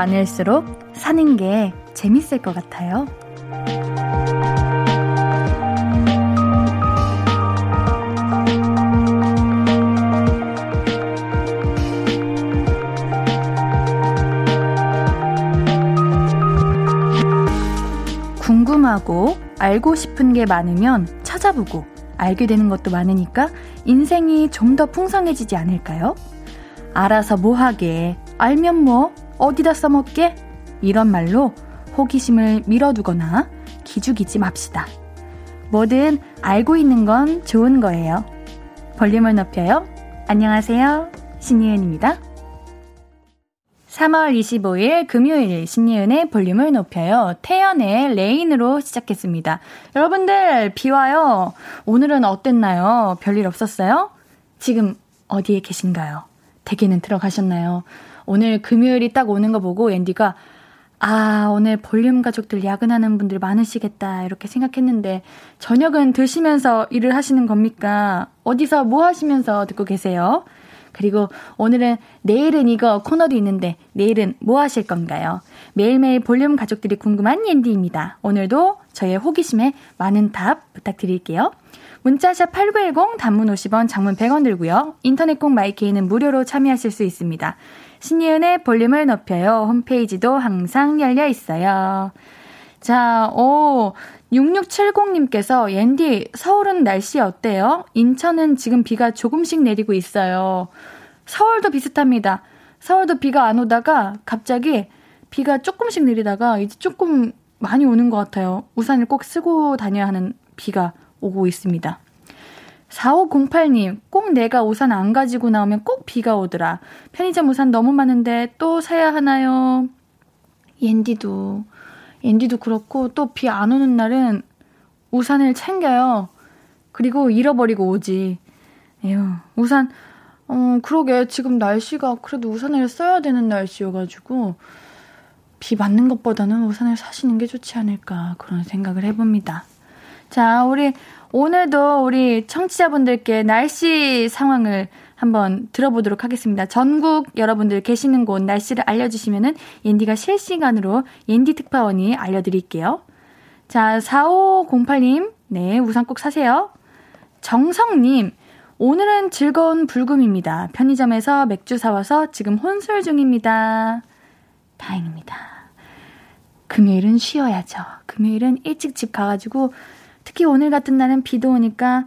게 많을수록 사는 게 재밌을 것 같아요. 궁금하고 알고 싶은 게 많으면 찾아보고 알게 되는 것도 많으니까 인생이 좀 더 풍성해지지 않을까요? 알아서 뭐 하게, 알면 뭐, 어디다 써먹게? 이런 말로 호기심을 밀어두거나 기죽이지 맙시다. 뭐든 알고 있는 건 좋은 거예요. 볼륨을 높여요. 안녕하세요. 신예은입니다. 3월 25일 금요일 신예은의 볼륨을 높여요. 태연의 레인으로 시작했습니다. 여러분들 비 와요. 오늘은 어땠나요? 별일 없었어요? 지금 어디에 계신가요? 댁에는 들어가셨나요? 오늘 금요일이 딱 오는 거 보고 앤디가 아, 오늘 볼륨 가족들 야근하는 분들 많으시겠다, 이렇게 생각했는데, 저녁은 드시면서 일을 하시는 겁니까? 어디서 뭐 하시면서 듣고 계세요? 그리고 오늘은 내일은 이거 코너도 있는데 내일은 뭐 하실 건가요? 매일매일 볼륨 가족들이 궁금한 옌디입니다. 오늘도 저의 호기심에 많은 답 부탁드릴게요. 문자샵 8910 단문 50원 장문 100원 들고요. 인터넷 콩 마이케이는 무료로 참여하실 수 있습니다. 신예은의 볼륨을 높여요. 홈페이지도 항상 열려 있어요. 자, 오, 6670님께서 옌디 서울은 날씨 어때요? 인천은 지금 비가 조금씩 내리고 있어요. 서울도 비슷합니다. 서울도 비가 안 오다가 갑자기 비가 조금씩 내리다가 이제 조금 많이 오는 것 같아요. 우산을 꼭 쓰고 다녀야 하는 비가 오고 있습니다. 4508님, 꼭 내가 우산 안 가지고 나오면 꼭 비가 오더라. 편의점 우산 너무 많은데 또 사야 하나요? 옌디도 앤디도 그렇고 또 비 안 오는 날은 우산을 챙겨요. 그리고 잃어버리고 오지. 에휴, 우산, 어, 그러게. 지금 날씨가 그래도 우산을 써야 되는 날씨여가지고, 비 맞는 것보다는 우산을 사시는 게 좋지 않을까, 그런 생각을 해봅니다. 자, 우리, 오늘도 우리 청취자분들께 날씨 상황을 한번 들어보도록 하겠습니다. 전국 여러분들 계시는 곳 날씨를 알려주시면은 옌디가 실시간으로 옌디 특파원이 알려드릴게요. 자, 4508님, 네, 우산 꼭 사세요. 정성님, 오늘은 즐거운 불금입니다. 편의점에서 맥주 사와서 지금 혼술 중입니다. 다행입니다. 금요일은 쉬어야죠. 금요일은 일찍 집 가가지고 특히 오늘 같은 날은 비도 오니까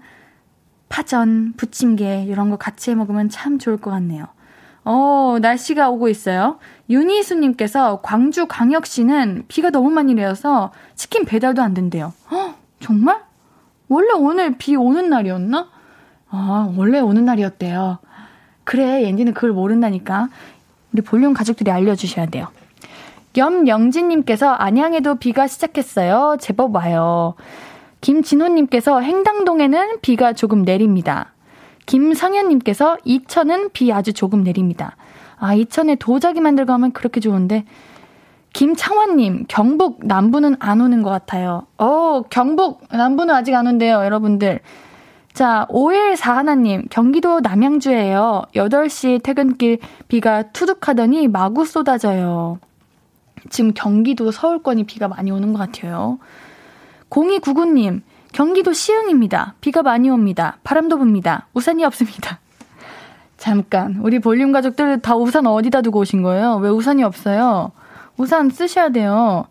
파전, 부침개 이런 거 같이 해 먹으면 참 좋을 것 같네요. 어, 날씨가 오고 있어요. 윤희수님께서 광주 광역시는 비가 너무 많이 내려서 치킨 배달도 안 된대요. 어, 정말? 원래 오늘 비 오는 날이었나? 아, 원래 오는 날이었대요. 그래, 앤디는 그걸 모른다니까. 우리 볼륨 가족들이 알려주셔야 돼요. 염영진님께서 안양에도 비가 시작했어요. 제법 와요. 김진호님께서 행당동에는 비가 조금 내립니다. 김성현님께서 이천은 비 아주 조금 내립니다. 아, 이천에 도자기 만들고 하면 그렇게 좋은데. 김창환님, 경북 남부는 안 오는 것 같아요. 어, 경북 남부는 아직 안 온대요, 여러분들. 자, 514 하나님, 경기도 남양주예요. 8시 퇴근길 비가 투둑하더니 마구 쏟아져요. 지금 경기도 서울권이 비가 많이 오는 것 같아요. 0299님, 경기도 시흥입니다. 비가 많이 옵니다. 바람도 붑니다. 우산이 없습니다. 잠깐, 우리 볼륨 가족들 다 우산 어디다 두고 오신 거예요? 왜 우산이 없어요? 우산 쓰셔야 돼요.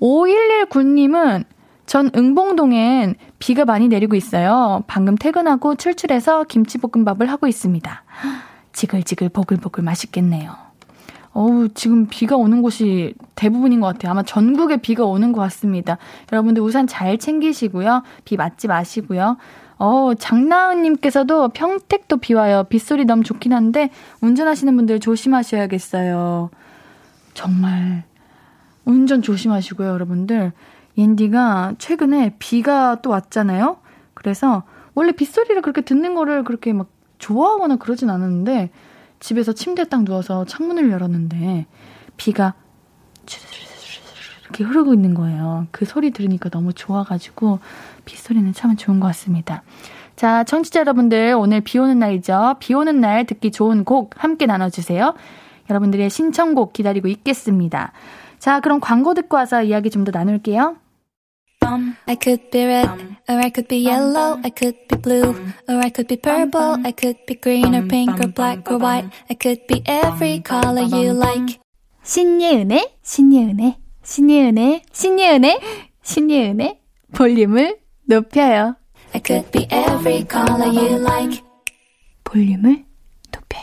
5119님은 전 응봉동엔 비가 많이 내리고 있어요. 방금 퇴근하고 출출해서 김치볶음밥을 하고 있습니다. 지글지글 보글보글 맛있겠네요. 어우, 지금 비가 오는 곳이 대부분인 것 같아요. 아마 전국에 비가 오는 것 같습니다. 여러분들 우산 잘 챙기시고요. 비 맞지 마시고요. 어, 장나은님께서도 평택도 비 와요. 빗소리 너무 좋긴 한데, 운전하시는 분들 조심하셔야겠어요. 정말, 운전 조심하시고요, 여러분들. 옌디가 최근에 비가 또 왔잖아요? 그래서, 원래 빗소리를 그렇게 듣는 거를 그렇게 막 좋아하거나 그러진 않았는데, 집에서 침대에 딱 누워서 창문을 열었는데 비가 이렇게 흐르고 있는 거예요. 그 소리 들으니까 너무 좋아가지고 빗소리는 참 좋은 것 같습니다. 자, 청취자 여러분들 오늘 비 오는 날이죠. 비 오는 날 듣기 좋은 곡 함께 나눠주세요. 여러분들의 신청곡 기다리고 있겠습니다. 자, 그럼 광고 듣고 와서 이야기 좀 더 나눌게요. I could be red, or I could be yellow, I could be blue, or I could be purple, I could be green or pink or black or white, I could be every color you like. 신예은의, 신예은의, 신예은의, 신예은의, 신예은의 볼륨을 높여요. I could be every color you like. 볼륨을 높여요.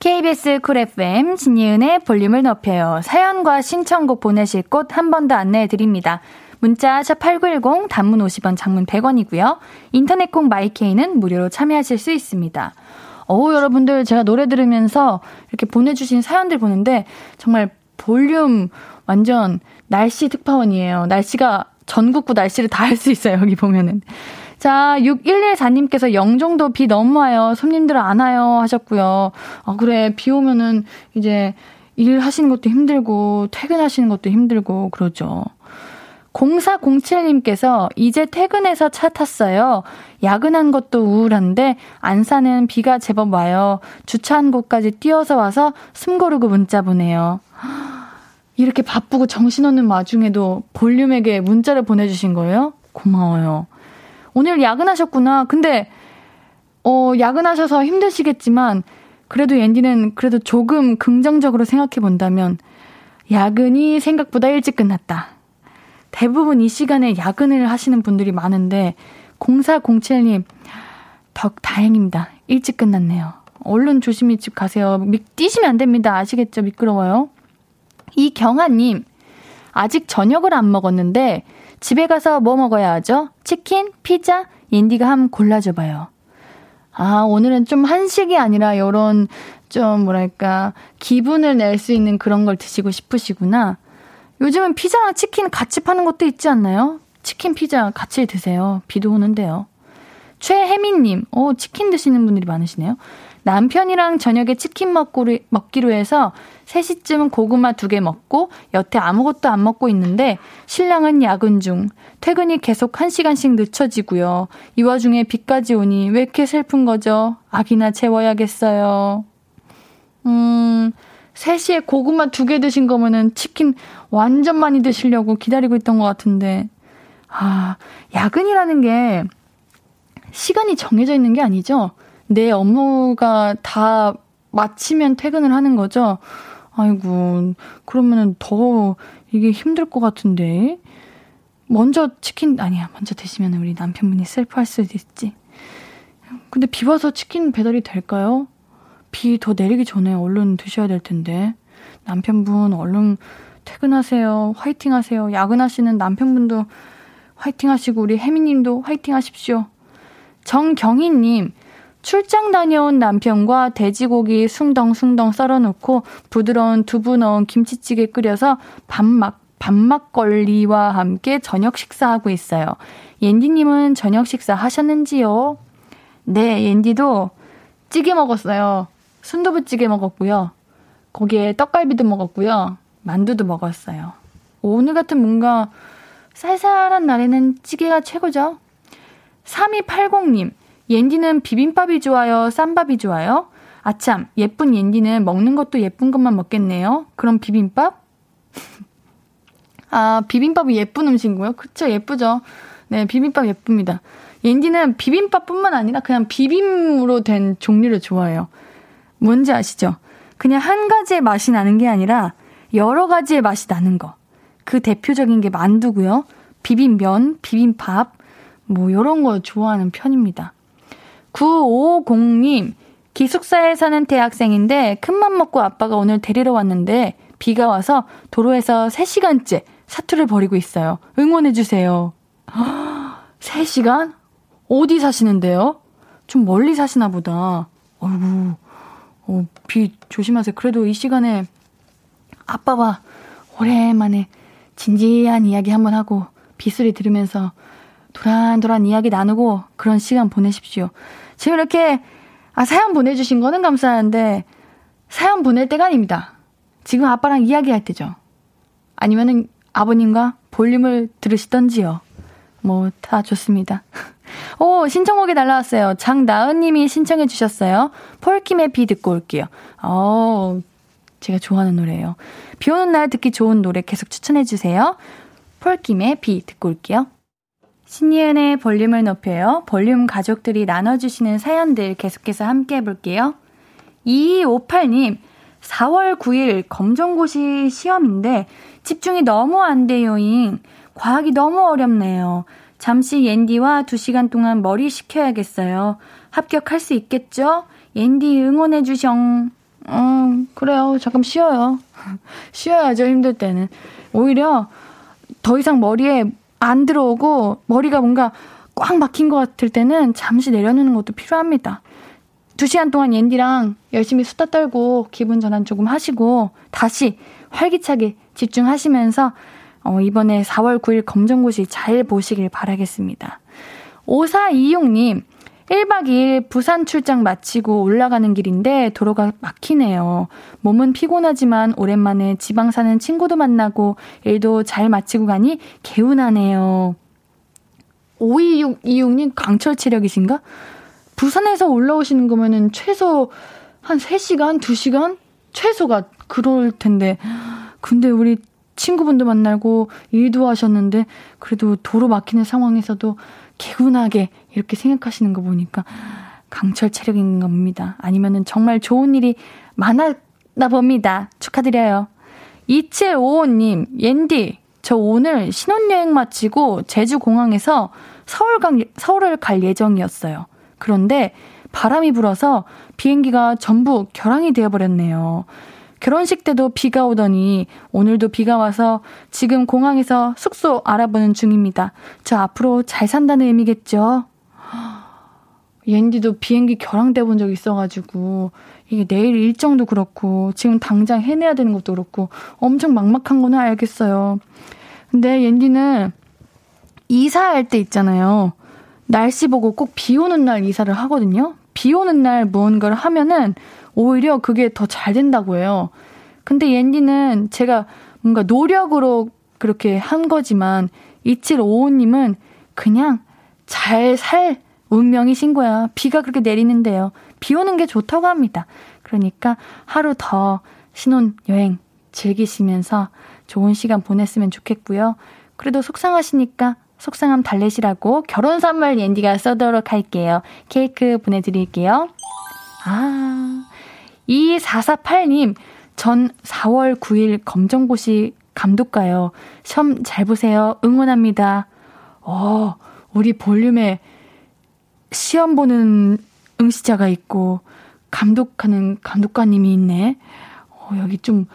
KBS 쿨 FM 신예은의 볼륨을 높여요. 사연과 신청곡 보내실 곳 한 번 더 안내해 드립니다. 문자 sharp8910 단문 50원 장문 100원이고요. 인터넷 콩 마이케이는 무료로 참여하실 수 있습니다. 어우 여러분들 제가 노래 들으면서 이렇게 보내주신 사연들 보는데 정말 볼륨 완전 날씨 특파원이에요. 날씨가 전국구 날씨를 다 할 수 있어요. 여기 보면은. 자, 6114님께서 영종도 비 너무 와요. 손님들 안 와요. 하셨고요. 아, 그래. 비 오면은 이제 일 하시는 것도 힘들고, 퇴근하시는 것도 힘들고, 그러죠. 0407님께서 이제 퇴근해서 차 탔어요. 야근한 것도 우울한데 안사는 비가 제법 와요. 주차한 곳까지 뛰어서 와서 숨 고르고 문자 보내요. 이렇게 바쁘고 정신없는 와중에도 볼륨에게 문자를 보내주신 거예요? 고마워요. 오늘 야근하셨구나. 근데, 어, 야근하셔서 힘드시겠지만, 그래도 앤디는 그래도 조금 긍정적으로 생각해 본다면, 야근이 생각보다 일찍 끝났다. 대부분 이 시간에 야근을 하시는 분들이 많은데 0407님 덕 다행입니다. 일찍 끝났네요. 얼른 조심히 집 가세요. 미, 뛰시면 안 됩니다. 아시겠죠? 미끄러워요. 이경아님 아직 저녁을 안 먹었는데 집에 가서 뭐 먹어야 하죠? 치킨, 피자, 옌디가 함 골라줘봐요. 아 오늘은 좀 한식이 아니라 요런 좀 뭐랄까 기분을 낼 수 있는 그런 걸 드시고 싶으시구나. 요즘은 피자랑 치킨 같이 파는 것도 있지 않나요? 치킨, 피자 같이 드세요. 비도 오는데요. 최혜민님, 오, 치킨 드시는 분들이 많으시네요. 남편이랑 저녁에 치킨 먹기로, 먹기로 해서 3시쯤 고구마 두 개 먹고 여태 아무것도 안 먹고 있는데 신랑은 야근 중. 퇴근이 계속 1시간씩 늦춰지고요. 이 와중에 비까지 오니 왜 이렇게 슬픈 거죠? 아기나 채워야겠어요. 음, 3시에 고구마 두 개 드신 거면은 치킨 완전 많이 드시려고 기다리고 있던 것 같은데. 아, 야근이라는 게 시간이 정해져 있는 게 아니죠? 내 업무가 다 마치면 퇴근을 하는 거죠? 아이고, 그러면은 더 이게 힘들 것 같은데. 먼저 치킨, 아니야, 먼저 드시면 우리 남편분이 슬퍼할 수도 있지. 근데 비 와서 치킨 배달이 될까요? 비 더 내리기 전에 얼른 드셔야 될 텐데. 남편분 얼른 퇴근하세요. 화이팅 하세요. 야근하시는 남편분도 화이팅 하시고, 우리 혜미님도 화이팅 하십시오. 정경희님, 출장 다녀온 남편과 돼지고기 숭덩숭덩 썰어놓고 부드러운 두부 넣은 김치찌개 끓여서 밥막, 밥막걸리와 함께 저녁 식사하고 있어요. 옌디님은 저녁 식사 하셨는지요? 네, 옌디도 찌개 먹었어요. 순두부찌개 먹었고요. 거기에 떡갈비도 먹었고요. 만두도 먹었어요. 오늘 같은 뭔가 쌀쌀한 날에는 찌개가 최고죠? 3280님, 옌디는 비빔밥이 좋아요? 쌈밥이 좋아요? 아참, 예쁜 옌디는 먹는 것도 예쁜 것만 먹겠네요. 그럼 비빔밥? 아, 비빔밥이 예쁜 음식이고요? 그쵸, 예쁘죠? 네, 비빔밥 예쁩니다. 옌디는 비빔밥뿐만 아니라 그냥 비빔으로 된 종류를 좋아해요. 뭔지 아시죠? 그냥 한 가지의 맛이 나는 게 아니라 여러 가지의 맛이 나는 거. 그 대표적인 게 만두고요. 비빔면, 비빔밥, 뭐 이런 거 좋아하는 편입니다. 950님, 기숙사에 사는 대학생인데 큰맘 먹고 아빠가 오늘 데리러 왔는데 비가 와서 도로에서 3시간째 사투를 벌이고 있어요. 응원해주세요. 3시간? 어디 사시는데요? 좀 멀리 사시나 보다. 어이구, 어, 비 조심하세요. 그래도 이 시간에 아빠와 오랜만에 진지한 이야기 한번 하고 빗소리 들으면서 도란도란 이야기 나누고 그런 시간 보내십시오. 지금 이렇게 아 사연 보내주신 거는 감사한데 사연 보낼 때가 아닙니다. 지금 아빠랑 이야기할 때죠. 아니면은 아버님과 볼륨을 들으시던지요. 뭐 다 좋습니다. 오 신청곡이 날라왔어요. 장나은님이 신청해 주셨어요. 폴킴의 비 듣고 올게요. 어 제가 좋아하는 노래예요. 비 오는 날 듣기 좋은 노래 계속 추천해 주세요. 폴킴의 비 듣고 올게요. 신예은의 볼륨을 높여요. 볼륨 가족들이 나눠주시는 사연들 계속해서 함께 해볼게요. 2258님, 4월 9일 검정고시 시험인데 집중이 너무 안 돼요잉. 과학이 너무 어렵네요. 잠시 옌디와 2시간 동안 머리 식혀야겠어요. 합격할 수 있겠죠? 옌디 응원해주셩. 어, 그래요. 잠깐 쉬어요. 쉬어야죠, 힘들 때는. 오히려 더 이상 머리에 안 들어오고 머리가 뭔가 꽉 막힌 것 같을 때는 잠시 내려놓는 것도 필요합니다. 두 시간 동안 옌디랑 열심히 수다 떨고 기분 전환 조금 하시고 다시 활기차게 집중하시면서 어, 이번에 4월 9일 검정고시 잘 보시길 바라겠습니다. 5426님, 1박 2일 부산 출장 마치고 올라가는 길인데 도로가 막히네요. 몸은 피곤하지만 오랜만에 지방 사는 친구도 만나고 일도 잘 마치고 가니 개운하네요. 5226님 강철 체력이신가? 부산에서 올라오시는 거면은 최소 한 3시간, 2시간? 최소가 그럴 텐데. 근데 우리 친구분도 만나고 일도 하셨는데 그래도 도로 막히는 상황에서도 개운하게 이렇게 생각하시는 거 보니까 강철 체력인 겁니다. 아니면은 정말 좋은 일이 많았나 봅니다. 축하드려요. 2755님, 옌디, 저 오늘 신혼여행 마치고 제주공항에서 서울 간, 서울을 갈 예정이었어요. 그런데 바람이 불어서 비행기가 전부 결항이 되어버렸네요. 결혼식 때도 비가 오더니 오늘도 비가 와서 지금 공항에서 숙소 알아보는 중입니다. 저 앞으로 잘 산다는 의미겠죠? 옌디도 비행기 결항돼 본 적 있어가지고 이게 내일 일정도 그렇고 지금 당장 해내야 되는 것도 그렇고 엄청 막막한 거는 알겠어요. 근데 옌디는 이사할 때 있잖아요. 날씨 보고 꼭 비 오는 날 이사를 하거든요. 비 오는 날 무언가를 하면은 오히려 그게 더 잘 된다고 해요. 근데 옌디는 제가 뭔가 노력으로 그렇게 한 거지만 2755님은 그냥 잘 살 운명이신 거야. 비가 그렇게 내리는데요. 비 오는 게 좋다고 합니다. 그러니까 하루 더 신혼 여행 즐기시면서 좋은 시간 보냈으면 좋겠고요. 그래도 속상하시니까 속상함 달래시라고 결혼 선물 옌디가 써도록 할게요. 케이크 보내드릴게요. 아, 2448님, 전 4월 9일 검정고시 감독가요. 시험 잘 보세요. 응원합니다. 어, 우리 볼륨에 시험 보는 응시자가 있고, 감독하는 감독관님이 있네. 어, 여기 좀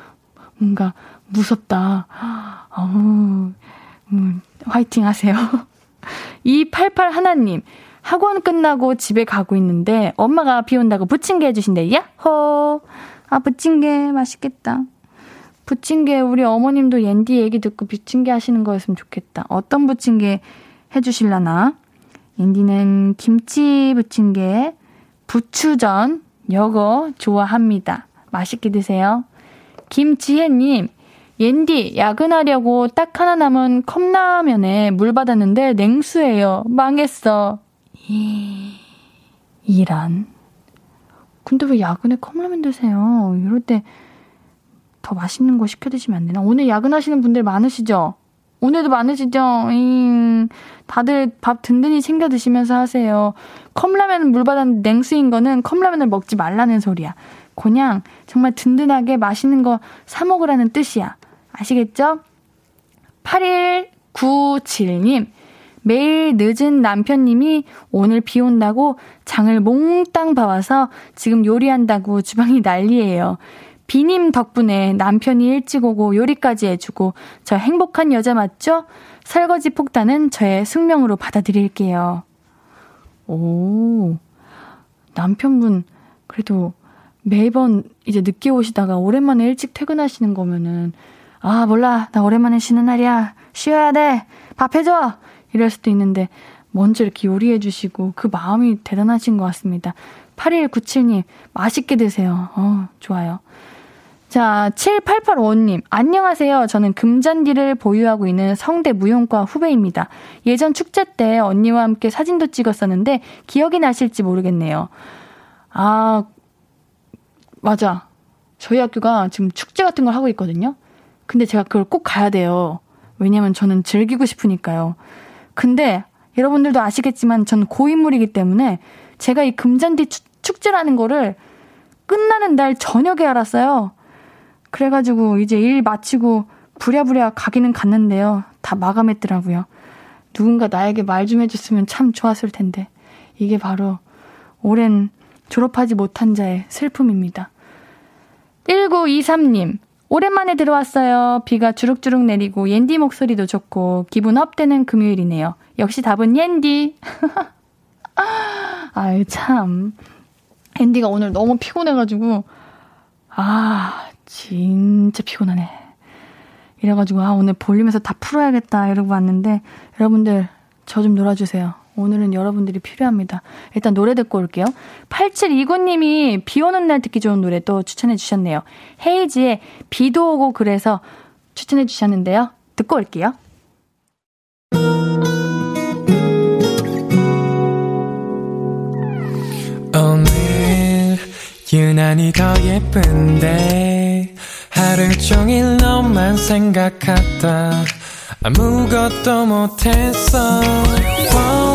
뭔가 무섭다. 어우, 음, 화이팅 하세요. 288 하나님, 학원 끝나고 집에 가고 있는데 엄마가 비 온다고 부침개 해주신대. 야호! 아, 부침개 맛있겠다. 부침개 우리 어머님도 옌디 얘기 듣고 부침개 하시는 거였으면 좋겠다. 어떤 부침개 해주실라나? 옌디는 김치 부침개, 부추전, 여거 좋아합니다. 맛있게 드세요. 김지혜님, 옌디, 야근하려고 딱 하나 남은 컵라면에 물 받았는데 냉수예요. 망했어. 이란. 근데 왜 야근에 컵라면 드세요? 이럴 때 더 맛있는 거 시켜 드시면 안 되나? 오늘 야근하시는 분들 많으시죠? 오늘도 많으시죠? 잉. 다들 밥 든든히 챙겨 드시면서 하세요. 컵라면 물 받았는데 냉수인 거는 컵라면을 먹지 말라는 소리야. 그냥 정말 든든하게 맛있는 거 사 먹으라는 뜻이야. 아시겠죠? 8197님. 매일 늦은 남편님이 오늘 비 온다고 장을 몽땅 봐와서 지금 요리한다고 주방이 난리예요. 비님 덕분에 남편이 일찍 오고 요리까지 해주고 저 행복한 여자 맞죠? 설거지 폭탄은 저의 숙명으로 받아들일게요. 오, 남편분, 그래도 매번 이제 늦게 오시다가 오랜만에 일찍 퇴근하시는 거면은, 아, 몰라. 나 오랜만에 쉬는 날이야. 쉬어야 돼. 밥 해줘. 이럴 수도 있는데 먼저 이렇게 요리해 주시고 그 마음이 대단하신 것 같습니다. 8197님, 맛있게 드세요. 어, 좋아요. 자, 7885님, 안녕하세요. 저는 금잔디를 보유하고 있는 성대 무용과 후배입니다. 예전 축제 때 언니와 함께 사진도 찍었었는데 기억이 나실지 모르겠네요. 아, 맞아. 저희 학교가 지금 축제 같은 걸 하고 있거든요. 근데 제가 그걸 꼭 가야 돼요. 왜냐면 저는 즐기고 싶으니까요. 근데 여러분들도 아시겠지만 전 고인물이기 때문에 제가 이 금잔디 축제라는 거를 끝나는 날 저녁에 알았어요. 그래가지고 이제 일 마치고 부랴부랴 가기는 갔는데요. 다 마감했더라고요. 누군가 나에게 말 좀 해줬으면 참 좋았을 텐데. 이게 바로 오랜 졸업하지 못한 자의 슬픔입니다. 1923님, 오랜만에 들어왔어요. 비가 주룩주룩 내리고 옌디 목소리도 좋고 기분 업되는 금요일이네요. 역시 답은 옌디. 아유 참. 옌디가 오늘 너무 피곤해가지고 아 진짜 피곤하네. 이래가지고 아 오늘 볼륨에서 다 풀어야겠다 이러고 왔는데 여러분들 저 좀 놀아주세요. 오늘은 여러분들이 필요합니다. 일단 노래 듣고 올게요. 8729님이 비 오는 날 듣기 좋은 노래 또 추천해 주셨네요. 헤이지의 비도 오고 그래서 추천해 주셨는데요. 듣고 올게요. 오늘 유난히 더 예쁜데 하루 종일 너만 생각하다 아무것도 못했어 네가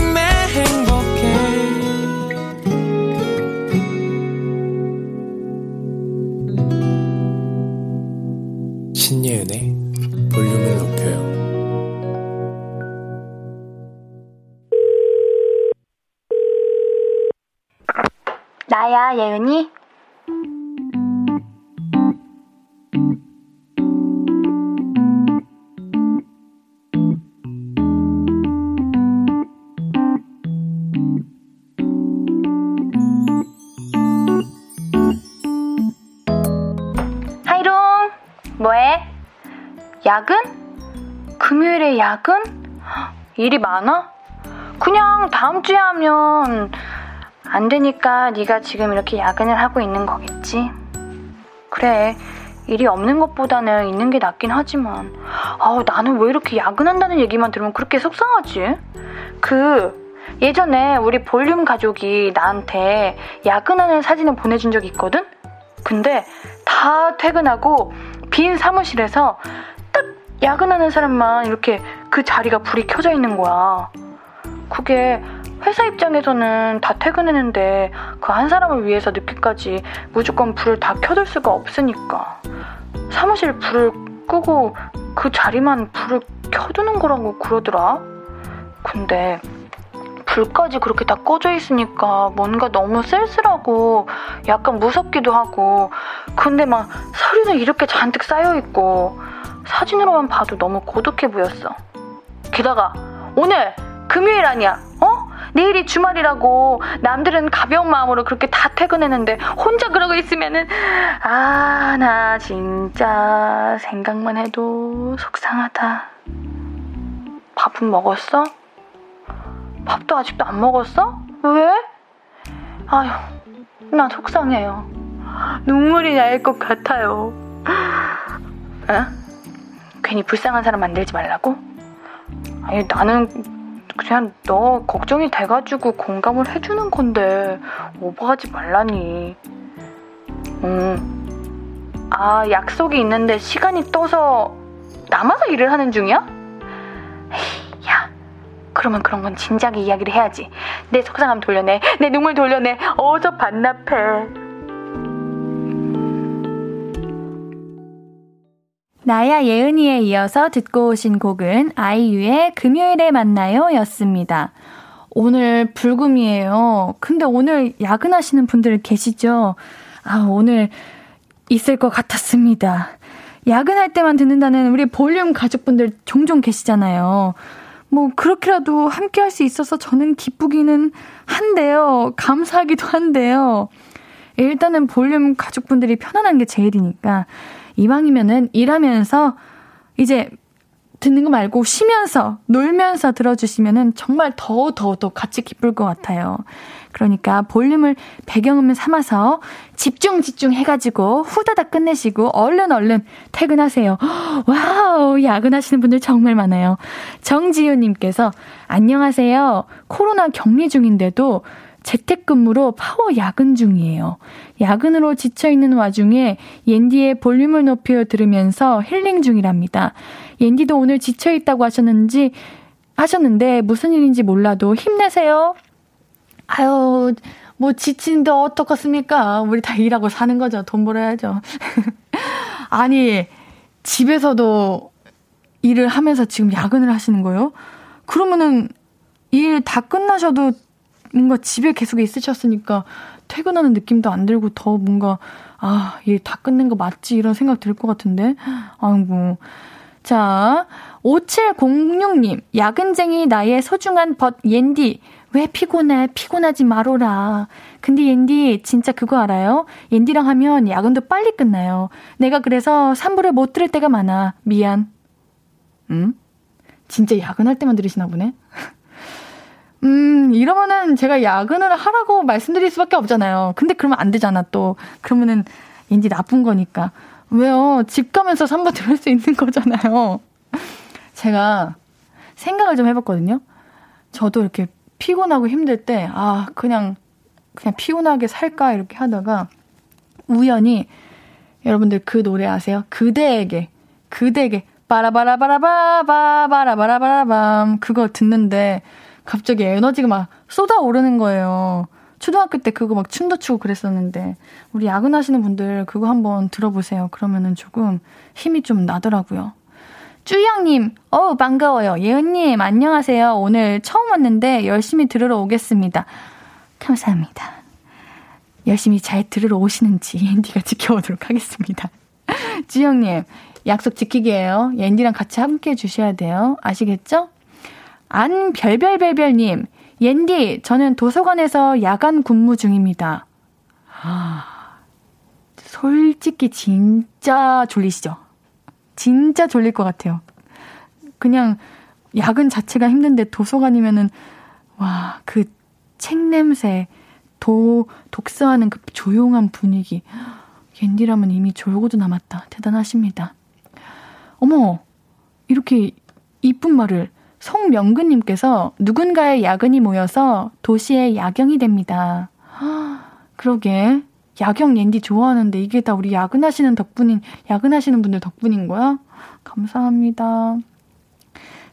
예은이? 야근? 금요일에 야근? 일이 많아? 그냥 다음 주에 하면 안 되니까 네가 지금 이렇게 야근을 하고 있는 거겠지. 그래. 일이 없는 것보다는 있는 게 낫긴 하지만 아우 나는 왜 이렇게 야근한다는 얘기만 들으면 그렇게 속상하지? 그 예전에 우리 볼륨 가족이 나한테 야근하는 사진을 보내준 적이 있거든? 근데 다 퇴근하고 빈 사무실에서 야근하는 사람만 이렇게 그 자리가 불이 켜져 있는 거야. 그게 회사 입장에서는 다 퇴근했는데 그 한 사람을 위해서 늦게까지 무조건 불을 다 켜둘 수가 없으니까 사무실 불을 끄고 그 자리만 불을 켜두는 거라고 그러더라. 근데 불까지 그렇게 다 꺼져 있으니까 뭔가 너무 쓸쓸하고 약간 무섭기도 하고 근데 막 서류도 이렇게 잔뜩 쌓여 있고 사진으로만 봐도 너무 고독해 보였어. 게다가 오늘 금요일 아니야? 어? 내일이 주말이라고 남들은 가벼운 마음으로 그렇게 다 퇴근했는데 혼자 그러고 있으면은 아, 나 진짜 생각만 해도 속상하다. 밥은 먹었어? 밥도 아직도 안 먹었어? 왜? 아휴, 나 속상해요. 눈물이 날 것 같아요. 에? 괜히 불쌍한 사람 만들지 말라고? 아니 나는 그냥 너 걱정이 돼가지고 공감을 해주는 건데 오버하지 말라니. 음. 아 약속이 있는데 시간이 떠서 남아서 일을 하는 중이야? 에이, 야 그러면 그런 건 진작에 이야기를 해야지. 내 속상함 돌려내. 내 눈물 돌려내. 어서 반납해. 나야 예은이에 이어서 듣고 오신 곡은 아이유의 금요일에 만나요 였습니다. 오늘 불금이에요. 근데 오늘 야근하시는 분들 계시죠? 아, 오늘 있을 것 같았습니다. 야근할 때만 듣는다는 우리 볼륨 가족분들 종종 계시잖아요. 뭐, 그렇게라도 함께 할 수 있어서 저는 기쁘기는 한데요. 감사하기도 한데요. 일단은 볼륨 가족분들이 편안한 게 제일이니까. 이왕이면은 일하면서 이제 듣는 거 말고 쉬면서, 놀면서 들어주시면은 정말 더, 더, 더 같이 기쁠 것 같아요. 그러니까 볼륨을 배경음을 삼아서 집중, 집중 해가지고 후다닥 끝내시고 얼른, 얼른 퇴근하세요. Wow, 야근하시는 분들 정말 많아요. 정지효님께서, 안녕하세요. 코로나 격리 중인데도 재택근무로 파워 야근 중이에요. 야근으로 지쳐있는 와중에 옌디의 볼륨을 높여 들으면서 힐링 중이랍니다. 옌디도 오늘 지쳐있다고 하셨는지, 하셨는데 무슨 일인지 몰라도 힘내세요. 아유, 뭐 지친데 어떡하습니까? 우리 다 일하고 사는 거죠. 돈 벌어야죠. 아니, 집에서도 일을 하면서 지금 야근을 하시는 거예요? 그러면은 일 다 끝나셔도 뭔가 집에 계속 있으셨으니까 퇴근하는 느낌도 안 들고 더 뭔가 아, 일다 끝낸 거 맞지? 이런 생각 들 것 같은데. 아이고. 자, 5706님, 야근쟁이 나의 소중한 벗 옌디. 왜 피곤해? 피곤하지 마로라. 근데 옌디, 진짜 그거 알아요? 옌디랑 하면 야근도 빨리 끝나요. 내가 그래서 3부를 못 들을 때가 많아. 미안. 응? 진짜 야근할 때만 들으시나 보네? 음, 이러면은 제가 야근을 하라고 말씀드릴 수밖에 없잖아요. 근데 그러면 안 되잖아, 또. 그러면은 왠지 나쁜 거니까. 왜요? 집 가면서 삼바 들을 수 있는 거잖아요. 제가 생각을 좀 해봤거든요. 저도 이렇게 피곤하고 힘들 때, 아, 그냥, 그냥 피곤하게 살까? 이렇게 하다가, 우연히, 여러분들 그 노래 아세요? 그대에게, 그대에게, 빠라바라바라바바 바라바라바라밤. 그거 듣는데, 갑자기 에너지가 막 쏟아오르는 거예요. 초등학교 때 그거 막 춤도 추고 그랬었는데 우리 야근하시는 분들 그거 한번 들어보세요. 그러면은 조금 힘이 좀 나더라고요. 쭈영님, 어우, 반가워요. 예은님, 안녕하세요. 오늘 처음 왔는데 열심히 들으러 오겠습니다. 감사합니다. 열심히 잘 들으러 오시는지 옌디가 지켜보도록 하겠습니다. 쭈영님, 약속 지키기예요. 옌디랑 같이 함께 해주셔야 돼요. 아시겠죠? 안 별별별별님, 옌디, 저는 도서관에서 야간 근무 중입니다. 아, 솔직히 진짜 졸리시죠? 진짜 졸릴 것 같아요. 그냥 야근 자체가 힘든데 도서관이면은, 와, 그 책 냄새, 도, 독서하는 그 조용한 분위기. 옌디라면 이미 졸고도 남았다. 대단하십니다. 어머, 이렇게 이쁜 말을 송명근님께서 누군가의 야근이 모여서 도시의 야경이 됩니다. 그러게. 야경 옌디 좋아하는데 이게 다 우리 야근하시는 덕분인, 야근하시는 분들 덕분인 거야? 감사합니다.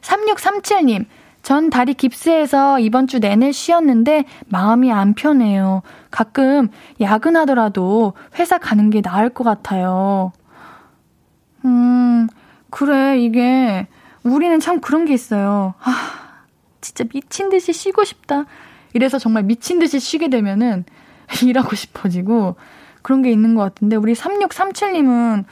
3637님, 전 다리 깁스해서 이번 주 내내 쉬었는데 마음이 안 편해요. 가끔 야근하더라도 회사 가는 게 나을 것 같아요. 음, 그래, 이게 우리는 참 그런 게 있어요. 아, 진짜 미친 듯이 쉬고 싶다. 이래서 정말 미친 듯이 쉬게 되면은 일하고 싶어지고 그런 게 있는 것 같은데 우리 3637님은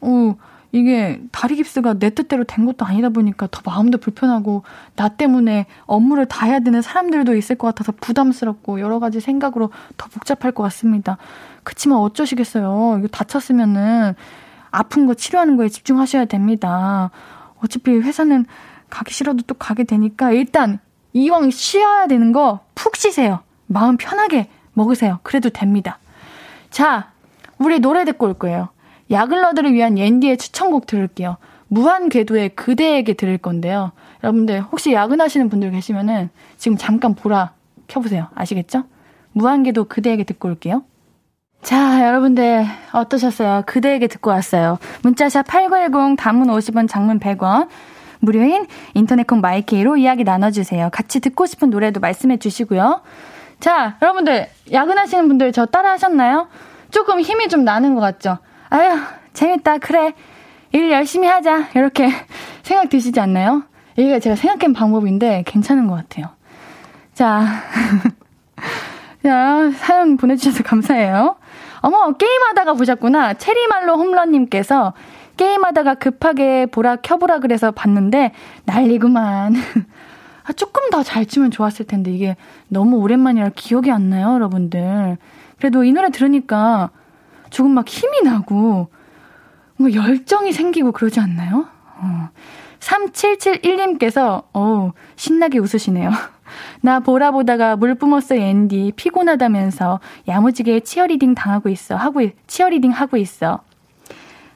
어 이게 다리 깁스가 내 뜻대로 된 것도 아니다 보니까 더 마음도 불편하고 나 때문에 업무를 다 해야 되는 사람들도 있을 것 같아서 부담스럽고 여러 가지 생각으로 더 복잡할 것 같습니다. 그치만 어쩌시겠어요. 이거 다쳤으면은 아픈 거 치료하는 거에 집중하셔야 됩니다. 어차피 회사는 가기 싫어도 또 가게 되니까 일단 이왕 쉬어야 되는 거 푹 쉬세요. 마음 편하게 먹으세요. 그래도 됩니다. 자, 우리 노래 듣고 올 거예요. 야글러들을 위한 옌디의 추천곡 들을게요. 무한 궤도의 그대에게 들을 건데요. 여러분들 혹시 야근하시는 분들 계시면은 지금 잠깐 보라 켜보세요. 아시겠죠? 무한 궤도 그대에게 듣고 올게요. 자, 여러분들 어떠셨어요? 그대에게 듣고 왔어요. 문자샵 8910 단문 50원, 장문 100원. 무료인 인터넷 콩 마이케이로 이야기 나눠주세요. 같이 듣고 싶은 노래도 말씀해 주시고요. 자, 여러분들 야근하시는 분들 저 따라 하셨나요? 조금 힘이 좀 나는 것 같죠? 아유, 재밌다. 그래. 일 열심히 하자. 이렇게 생각 드시지 않나요? 이게 제가 생각한 방법인데 괜찮은 것 같아요. 자. 자, 사연 보내주셔서 감사해요. 어머, 게임하다가 보셨구나. 체리말로 홈런님께서 게임하다가 급하게 보라 켜보라 그래서 봤는데 난리구만. 아, 조금 더 잘 치면 좋았을 텐데 이게 너무 오랜만이라 기억이 안 나요, 여러분들. 그래도 이 노래 들으니까 조금 막 힘이 나고 뭔가 열정이 생기고 그러지 않나요? 어. 3771님께서, 어우, 신나게 웃으시네요. 나 보라 보다가 물 뿜었어, 앤디. 피곤하다면서 야무지게 치어리딩 당하고 있어. 하고, 치어리딩 하고 있어.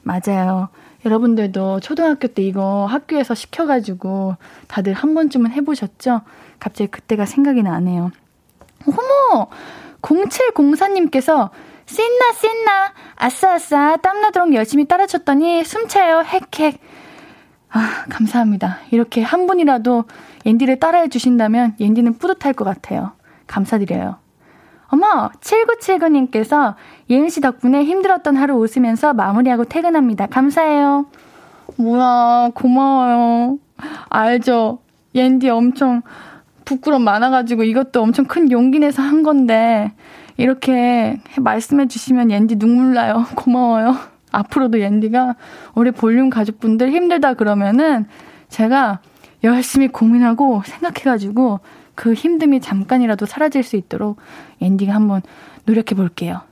맞아요. 여러분들도 초등학교 때 이거 학교에서 시켜가지고 다들 한 번쯤은 해보셨죠? 갑자기 그때가 생각이 나네요. 어머! 0704님께서 씻나 씻나 아싸아싸 땀나도록 열심히 따라쳤더니 숨차요 헥헥 아 감사합니다 이렇게 한 분이라도 옌디를 따라해 주신다면 옌디는 뿌듯할 것 같아요. 감사드려요. 어머 7979님께서 예은 씨 덕분에 힘들었던 하루 웃으면서 마무리하고 퇴근합니다. 감사해요. 뭐야 고마워요. 알죠? 옌디 엄청 부끄럼 많아가지고 이것도 엄청 큰 용기 내서 한 건데 이렇게 말씀해 주시면 옌디 눈물 나요. 고마워요. 앞으로도 옌디가 우리 볼륨 가족분들 힘들다 그러면은 제가 열심히 고민하고 생각해가지고 그 힘듦이 잠깐이라도 사라질 수 있도록 옌디가 한번 노력해 볼게요.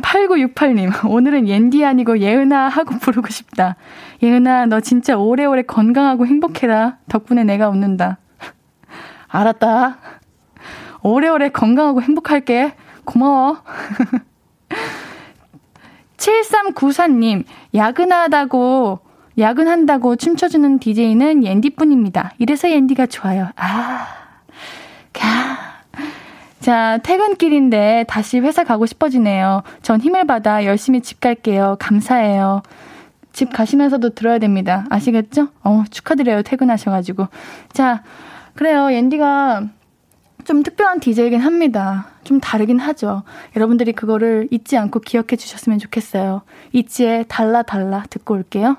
8968님, 오늘은 옌디 아니고 예은아 하고 부르고 싶다. 예은아, 너 진짜 오래오래 건강하고 행복해라. 덕분에 내가 웃는다. 알았다. 오래오래 건강하고 행복할게. 고마워. 7394님, 야근하다고, 야근한다고 춤춰주는 DJ는 옌디뿐입니다. 이래서 옌디가 좋아요. 아, 캬. 자, 퇴근길인데 다시 회사 가고 싶어지네요. 전 힘을 받아 열심히 집 갈게요. 감사해요. 집 가시면서도 들어야 됩니다. 아시겠죠? 어, 축하드려요. 퇴근하셔가지고. 자, 그래요. 옌디가 좀 특별한 DJ이긴 합니다. 좀 다르긴 하죠. 여러분들이 그거를 잊지 않고 기억해 주셨으면 좋겠어요. 있지의 달라 달라 듣고 올게요.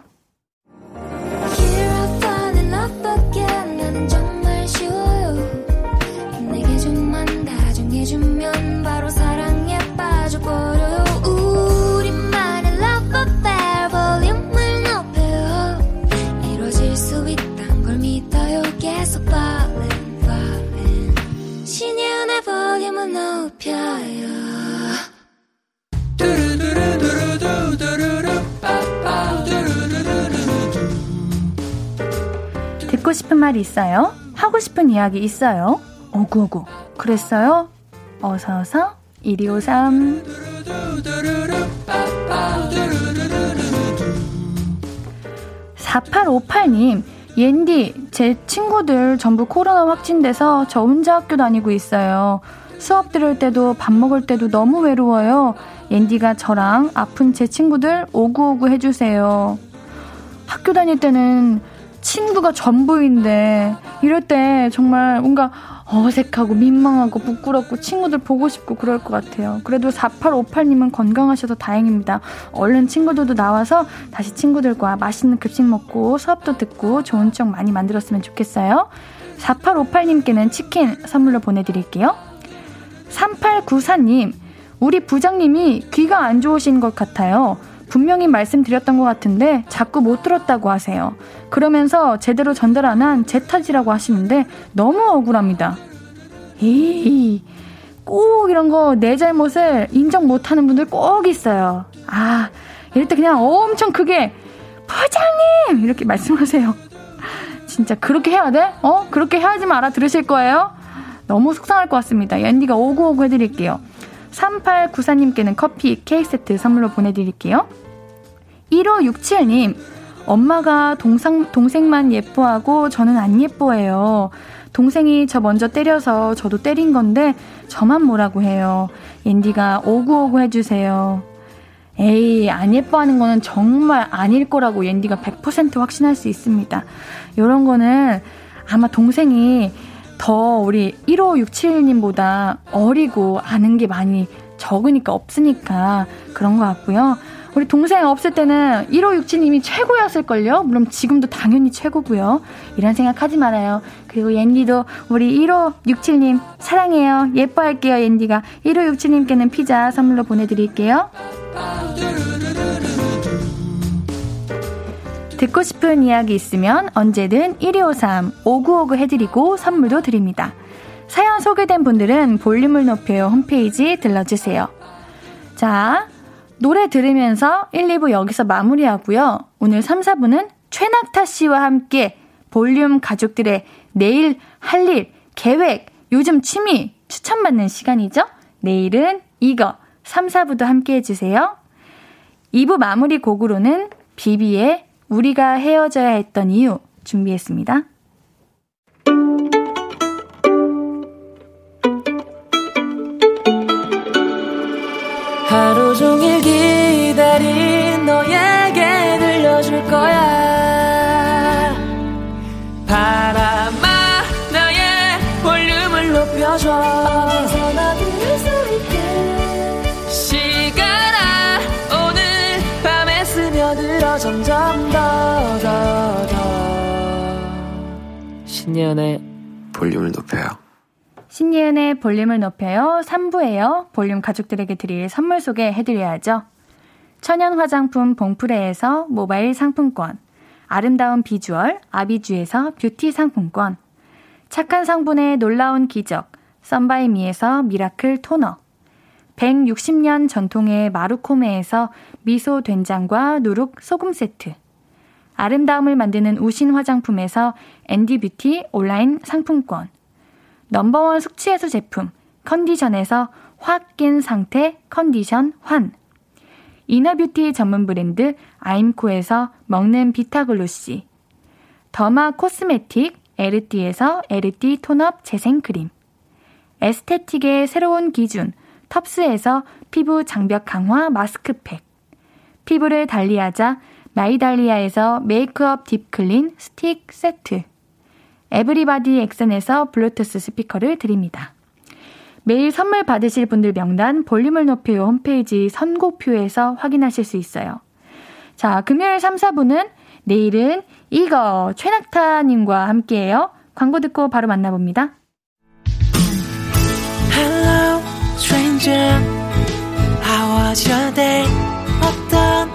듣고 싶은 말 있어요? 하고 싶은 이야기 있어요? 오구오구. 그랬어요? 어서어서 1253 4858님 옌디 제 친구들 전부 코로나 확진돼서 저 혼자 학교 다니고 있어요. 수업 들을 때도 밥 먹을 때도 너무 외로워요. 옌디가 저랑 아픈 제 친구들 오구오구 해주세요. 학교 다닐 때는 친구가 전부인데 이럴 때 정말 뭔가 어색하고 민망하고 부끄럽고 친구들 보고 싶고 그럴 것 같아요. 그래도 4858님은 건강하셔서 다행입니다. 얼른 친구들도 나와서 다시 친구들과 맛있는 급식 먹고 수업도 듣고 좋은 추억 많이 만들었으면 좋겠어요. 4858님께는 치킨 선물로 보내드릴게요. 3894님, 우리 부장님이 귀가 안 좋으신 것 같아요. 분명히 말씀드렸던 것 같은데 자꾸 못 들었다고 하세요. 그러면서 제대로 전달 안 한 제 탓이라고 하시는데 너무 억울합니다. 에이, 꼭 이런 거 내 잘못을 인정 못 하는 분들 꼭 있어요. 아, 이럴 때 그냥 엄청 크게 부장님! 이렇게 말씀하세요. 진짜 그렇게 해야 돼? 어? 그렇게 해야지만 알아들으실 거예요? 너무 속상할 것 같습니다. 얀디가 오구오구 해드릴게요. 3894님께는 커피 케이크 세트 선물로 보내드릴게요. 1567님, 엄마가 동상, 동생만 예뻐하고 저는 안 예뻐해요. 동생이 저 먼저 때려서 저도 때린 건데 저만 뭐라고 해요. 앤디가 오구오구 해주세요. 에이, 안 예뻐하는 거는 정말 아닐 거라고 앤디가 100% 확신할 수 있습니다. 요런 거는 아마 동생이 더 우리 1567님보다 어리고 아는 게 많이 적으니까 없으니까 그런 것 같고요. 우리 동생 없을 때는 1567님이 최고였을걸요? 물론 지금도 당연히 최고고요. 이런 생각 하지 말아요. 그리고 옌디도 우리 1567님 사랑해요. 예뻐할게요, 옌디가. 1567님께는 피자 선물로 보내드릴게요. 듣고 싶은 이야기 있으면 언제든 1253 5959 해드리고 선물도 드립니다. 사연 소개된 분들은 볼륨을 높여요 홈페이지 들러주세요. 자, 노래 들으면서 1, 2부 여기서 마무리하고요. 오늘 3, 4부는 최낙타 씨와 함께 볼륨 가족들의 내일 할 일, 계획, 요즘 취미 추천받는 시간이죠? 내일은 이거 3, 4부도 함께 해주세요. 2부 마무리 곡으로는 비비의 우리가 헤어져야 했던 이유 준비했습니다. 하루 종일 기 신예은의 볼륨을 높여요. 신예은의 볼륨을 높여요. 3부에요. 볼륨 가족들에게 드릴 선물 소개해드려야죠. 천연 화장품 봉프레에서 모바일 상품권 아름다운 비주얼 아비주에서 뷰티 상품권 착한 성분의 놀라운 기적 썬바이미에서 miracle 토너 160년 전통의 마루코메에서 미소 된장과 누룩 소금 세트 아름다움을 만드는 우신 화장품에서 앤디 뷰티 온라인 상품권. Number one 숙취해소 제품 컨디션에서 확 깬 상태 컨디션 환. Inner beauty 전문 브랜드 아임코에서 먹는 비타글로시. Derma cosmetic 에르띠에서 에르띠 tone-up 재생크림. Aesthetic의 새로운 기준 텁스에서 피부 장벽 강화 마스크팩. 피부를 달리하자 마이달리아에서 메이크업 deep clean 스틱 세트 에브리바디 엑센에서 블루투스 스피커를 드립니다. 매일 선물 받으실 분들 명단 볼륨을 높여요 홈페이지 선곡표에서 확인하실 수 있어요. 자, 금요일 3, 4부는 내일은 이거 최낙타님과 함께해요. 광고 듣고 바로 만나봅니다. Hello, stranger. How was your day? 어떤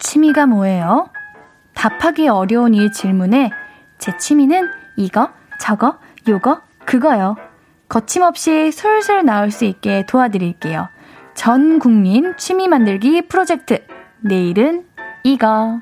취미가 뭐예요? 답하기 어려운 이 질문에 제 취미는 이거, 저거, 요거, 그거요. 거침없이 술술 나올 수 있게 도와드릴게요. 전 국민 취미 만들기 프로젝트. 내일은 이거.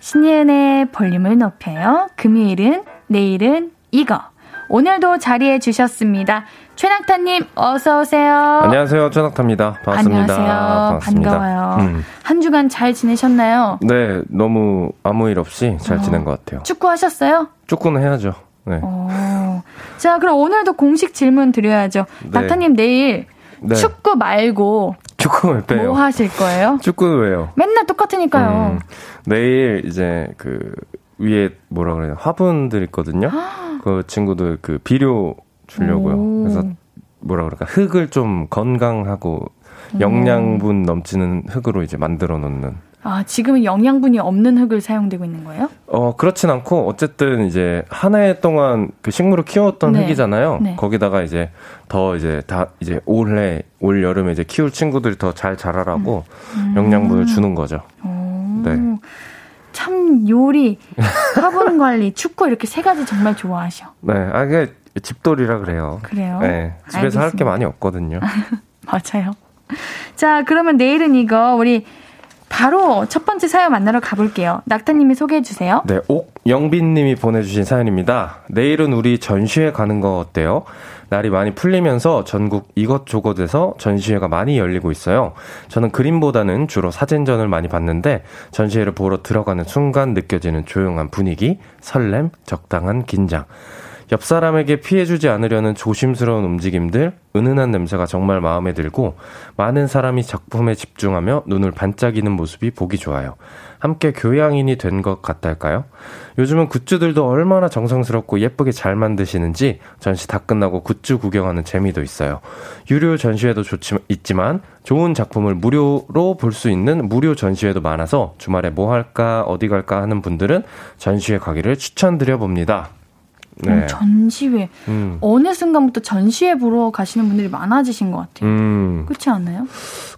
신예은의 볼륨을 높여요. 금요일은, 내일은 이거. 오늘도 자리해 주셨습니다. 최낙타님, 어서 오세요. 안녕하세요. 최낙타입니다. 반갑습니다. 안녕하세요. 반갑습니다. 반가워요. 음. 한 주간 잘 지내셨나요? 네, 너무 아무 일 없이 잘 지낸 것 같아요. 축구 하셨어요? 축구는 해야죠. 네. 어. 자, 그럼 오늘도 공식 질문 드려야죠. 네. 낙타님 내일 네. 축구 말고 축구 왜 빼요? 뭐 하실 거예요? 축구는 왜요? 맨날 똑같으니까요. 음, 내일 이제 그 위에 뭐라 그래요? 화분들 있거든요. 그 친구들 그 비료 주려고요. 오. 그래서 뭐라 그럴까? 흙을 좀 건강하고 영양분 넘치는 흙으로 이제 만들어 놓는 아, 지금은 영양분이 없는 흙을 사용되고 있는 거예요? 어, 그렇진 않고, 어쨌든 이제 한 해 동안 그 식물을 키웠던 네. 흙이잖아요. 네. 거기다가 이제 더 이제 다 이제 올해, 올 여름에 이제 키울 친구들이 더 잘 자라라고 음. 영양분을 주는 거죠. 오. 네. 참 요리, 화분 관리, 축구 이렇게 세 가지 정말 좋아하셔. 네. 아, 그게 집돌이라 그래요. 그래요? 네. 집에서 할 게. 많이 없거든요. 맞아요. 자, 그러면 내일은 이거 우리 바로 첫 번째 사연 만나러 가볼게요. 낙타님이 소개해 주세요. 네, 옥영빈 님이 보내주신 사연입니다. 내일은 우리 전시회 가는 거 어때요? 날이 많이 풀리면서 전국 이것저것에서 전시회가 많이 열리고 있어요. 저는 그림보다는 주로 사진전을 많이 봤는데 전시회를 보러 들어가는 순간 느껴지는 조용한 분위기, 설렘, 적당한 긴장. 옆 사람에게 피해주지 않으려는 조심스러운 움직임들, 은은한 냄새가 정말 마음에 들고 많은 사람이 작품에 집중하며 눈을 반짝이는 모습이 보기 좋아요. 함께 교양인이 된 것 같달까요? 요즘은 굿즈들도 얼마나 정성스럽고 예쁘게 잘 만드시는지 전시 다 끝나고 굿즈 구경하는 재미도 있어요. 유료 전시회도 좋지, 있지만 좋은 작품을 무료로 볼 수 있는 무료 전시회도 많아서 주말에 뭐 할까 어디 갈까 하는 분들은 전시회 가기를 추천드려 봅니다. 네. 음, 전시회. 음. 어느 순간부터 전시회 보러 가시는 분들이 많아지신 것 같아요. 음. 그렇지 않나요?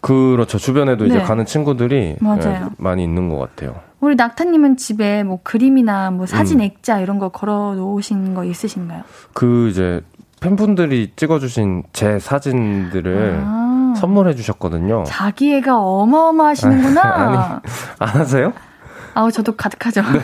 그렇죠. 주변에도 네. 이제 가는 친구들이. 네, 많이 있는 것 같아요. 우리 낙타님은 집에 뭐 그림이나 뭐 사진 음. 액자 이런 거 걸어 놓으신 거 있으신가요? 그 이제 팬분들이 찍어주신 제 사진들을 아. 선물해 주셨거든요. 자기 애가 어마어마하시는구나. 아니, 안 하세요? 아우 저도 가득하죠. 네.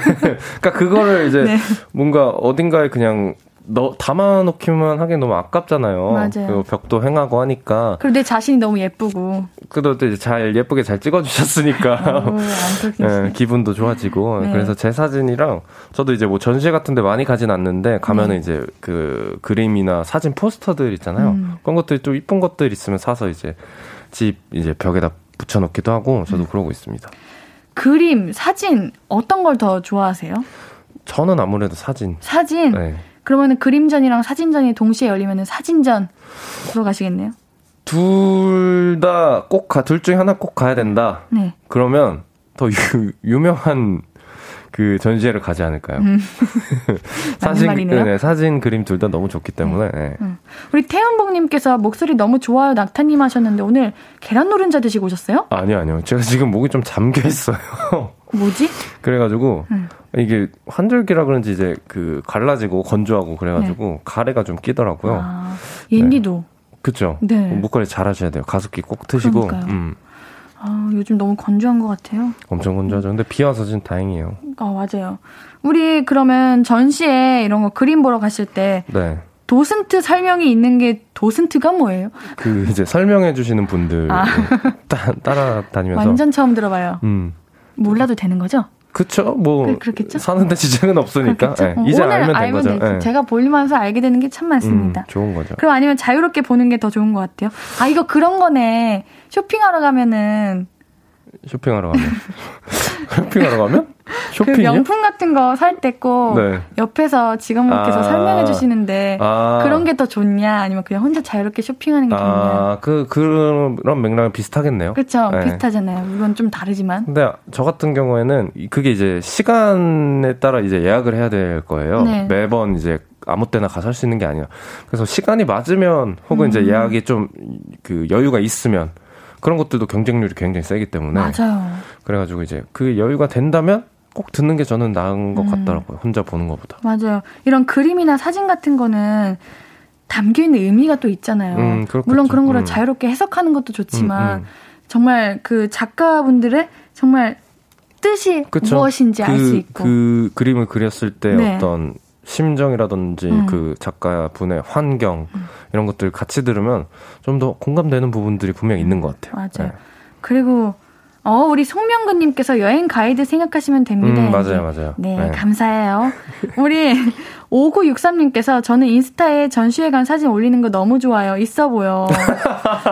그러니까 그거를 이제 네. 뭔가 어딘가에 그냥 너 담아놓기만 하기 너무 아깝잖아요. 맞아요. 벽도 행하고 하니까. 그리고 내 자신이 너무 예쁘고. 그래도 이제 잘 예쁘게 잘 찍어주셨으니까 오, 네, 기분도 좋아지고. 네. 그래서 제 사진이랑 저도 이제 뭐 전시회 같은데 많이 가진 않는데 가면은 네. 이제 그 그림이나 사진 포스터들 있잖아요. 음. 그런 것들 좀 이쁜 것들 있으면 사서 이제 집 이제 벽에다 붙여놓기도 하고 저도 음. 그러고 있습니다. 그림, 사진 어떤 걸 더 좋아하세요? 저는 아무래도 사진. 사진. 네. 그러면은 그림전이랑 사진전이 동시에 열리면은 사진전 들어가시겠네요. 둘 다 꼭 가, 둘 중에 하나 꼭 가야 된다. 네. 그러면 더 유, 유명한 그 전시회를 가지 않을까요? 음. 사진, 네, 사진, 그림 둘 다 너무 좋기 때문에. 네. 네. 음. 우리 태연복님께서 목소리 너무 좋아요, 낙타님 하셨는데 오늘 계란 노른자 드시고 오셨어요? 아니요, 아니요. 제가 지금 목이 좀 잠겨 있어요. 뭐지? 그래가지고 음. 이게 환절기라 그런지 이제 그 갈라지고 건조하고 그래가지고 네. 가래가 좀 끼더라고요. 아, 옌디도. 네. 그쵸. 네. 목걸이 잘 하셔야 돼요. 가습기 꼭 트시고. 그러니까요. 음. 아, 요즘 너무 건조한 것 같아요. 엄청 건조하죠. 근데 비 와서 진 다행이에요. 아, 맞아요. 우리 그러면 전시에 이런 거 그림 보러 갔을 때 네. 도슨트 설명이 있는 게 도슨트가 뭐예요? 그 이제 설명해 주시는 분들 아. 따, 따라다니면서 완전 처음 들어봐요. 음. 몰라도 되는 거죠? 그쵸. 뭐 그, 렇겠죠 사는데 지장은 없으니까 네. 이제 알면 된 거죠. 네. 제가 볼리면서 알게 되는 게 참 많습니다. 음, 좋은 거죠. 그럼 아니면 자유롭게 보는 게 더 좋은 것 같아요. 아 이거 그런 거네. 쇼핑하러 가면은 쇼핑하러 가면 쇼핑하러 가면 쇼핑이요? 그 명품 같은 거 살 때꼭 네. 옆에서 직원분께서 아~ 설명해 주시는데 아~ 그런 게 더 좋냐 아니면 그냥 혼자 자유롭게 쇼핑하는 게 좋냐? 아, 그 그런 맥락은 비슷하겠네요. 그렇죠. 네. 비슷하잖아요. 이건 좀 다르지만. 근데 저 같은 경우에는 그게 이제 시간에 따라 이제 예약을 해야 될 거예요. 네. 매번 이제 아무 때나 가서 할 수 있는 게 아니라 그래서 시간이 맞으면 혹은 음. 이제 예약이 좀 그 여유가 있으면 그런 것들도 경쟁률이 굉장히 세기 때문에 맞아요. 그래가지고 이제 그 여유가 된다면 꼭 듣는 게 저는 나은 것 음. 같더라고요. 혼자 보는 것보다. 맞아요. 이런 그림이나 사진 같은 거는 담겨 있는 의미가 또 있잖아요. 음, 물론 그런 거를 음. 자유롭게 해석하는 것도 좋지만 음, 음. 정말 그 작가분들의 정말 뜻이 그쵸. 무엇인지 그, 알수 있고 그 그림을 그렸을 때 네. 어떤 심정이라든지 음. 그 작가분의 환경 음. 이런 것들 같이 들으면 좀 더 공감되는 부분들이 분명 있는 것 같아요. 맞아요. 네. 그리고 어, 우리 송명근님께서 여행 가이드 생각하시면 됩니다. 음, 맞아요, 맞아요. 네, 네. 감사해요. 우리 5963님께서 저는 인스타에 전시회 간 사진 올리는 거 너무 좋아요. 있어 보여.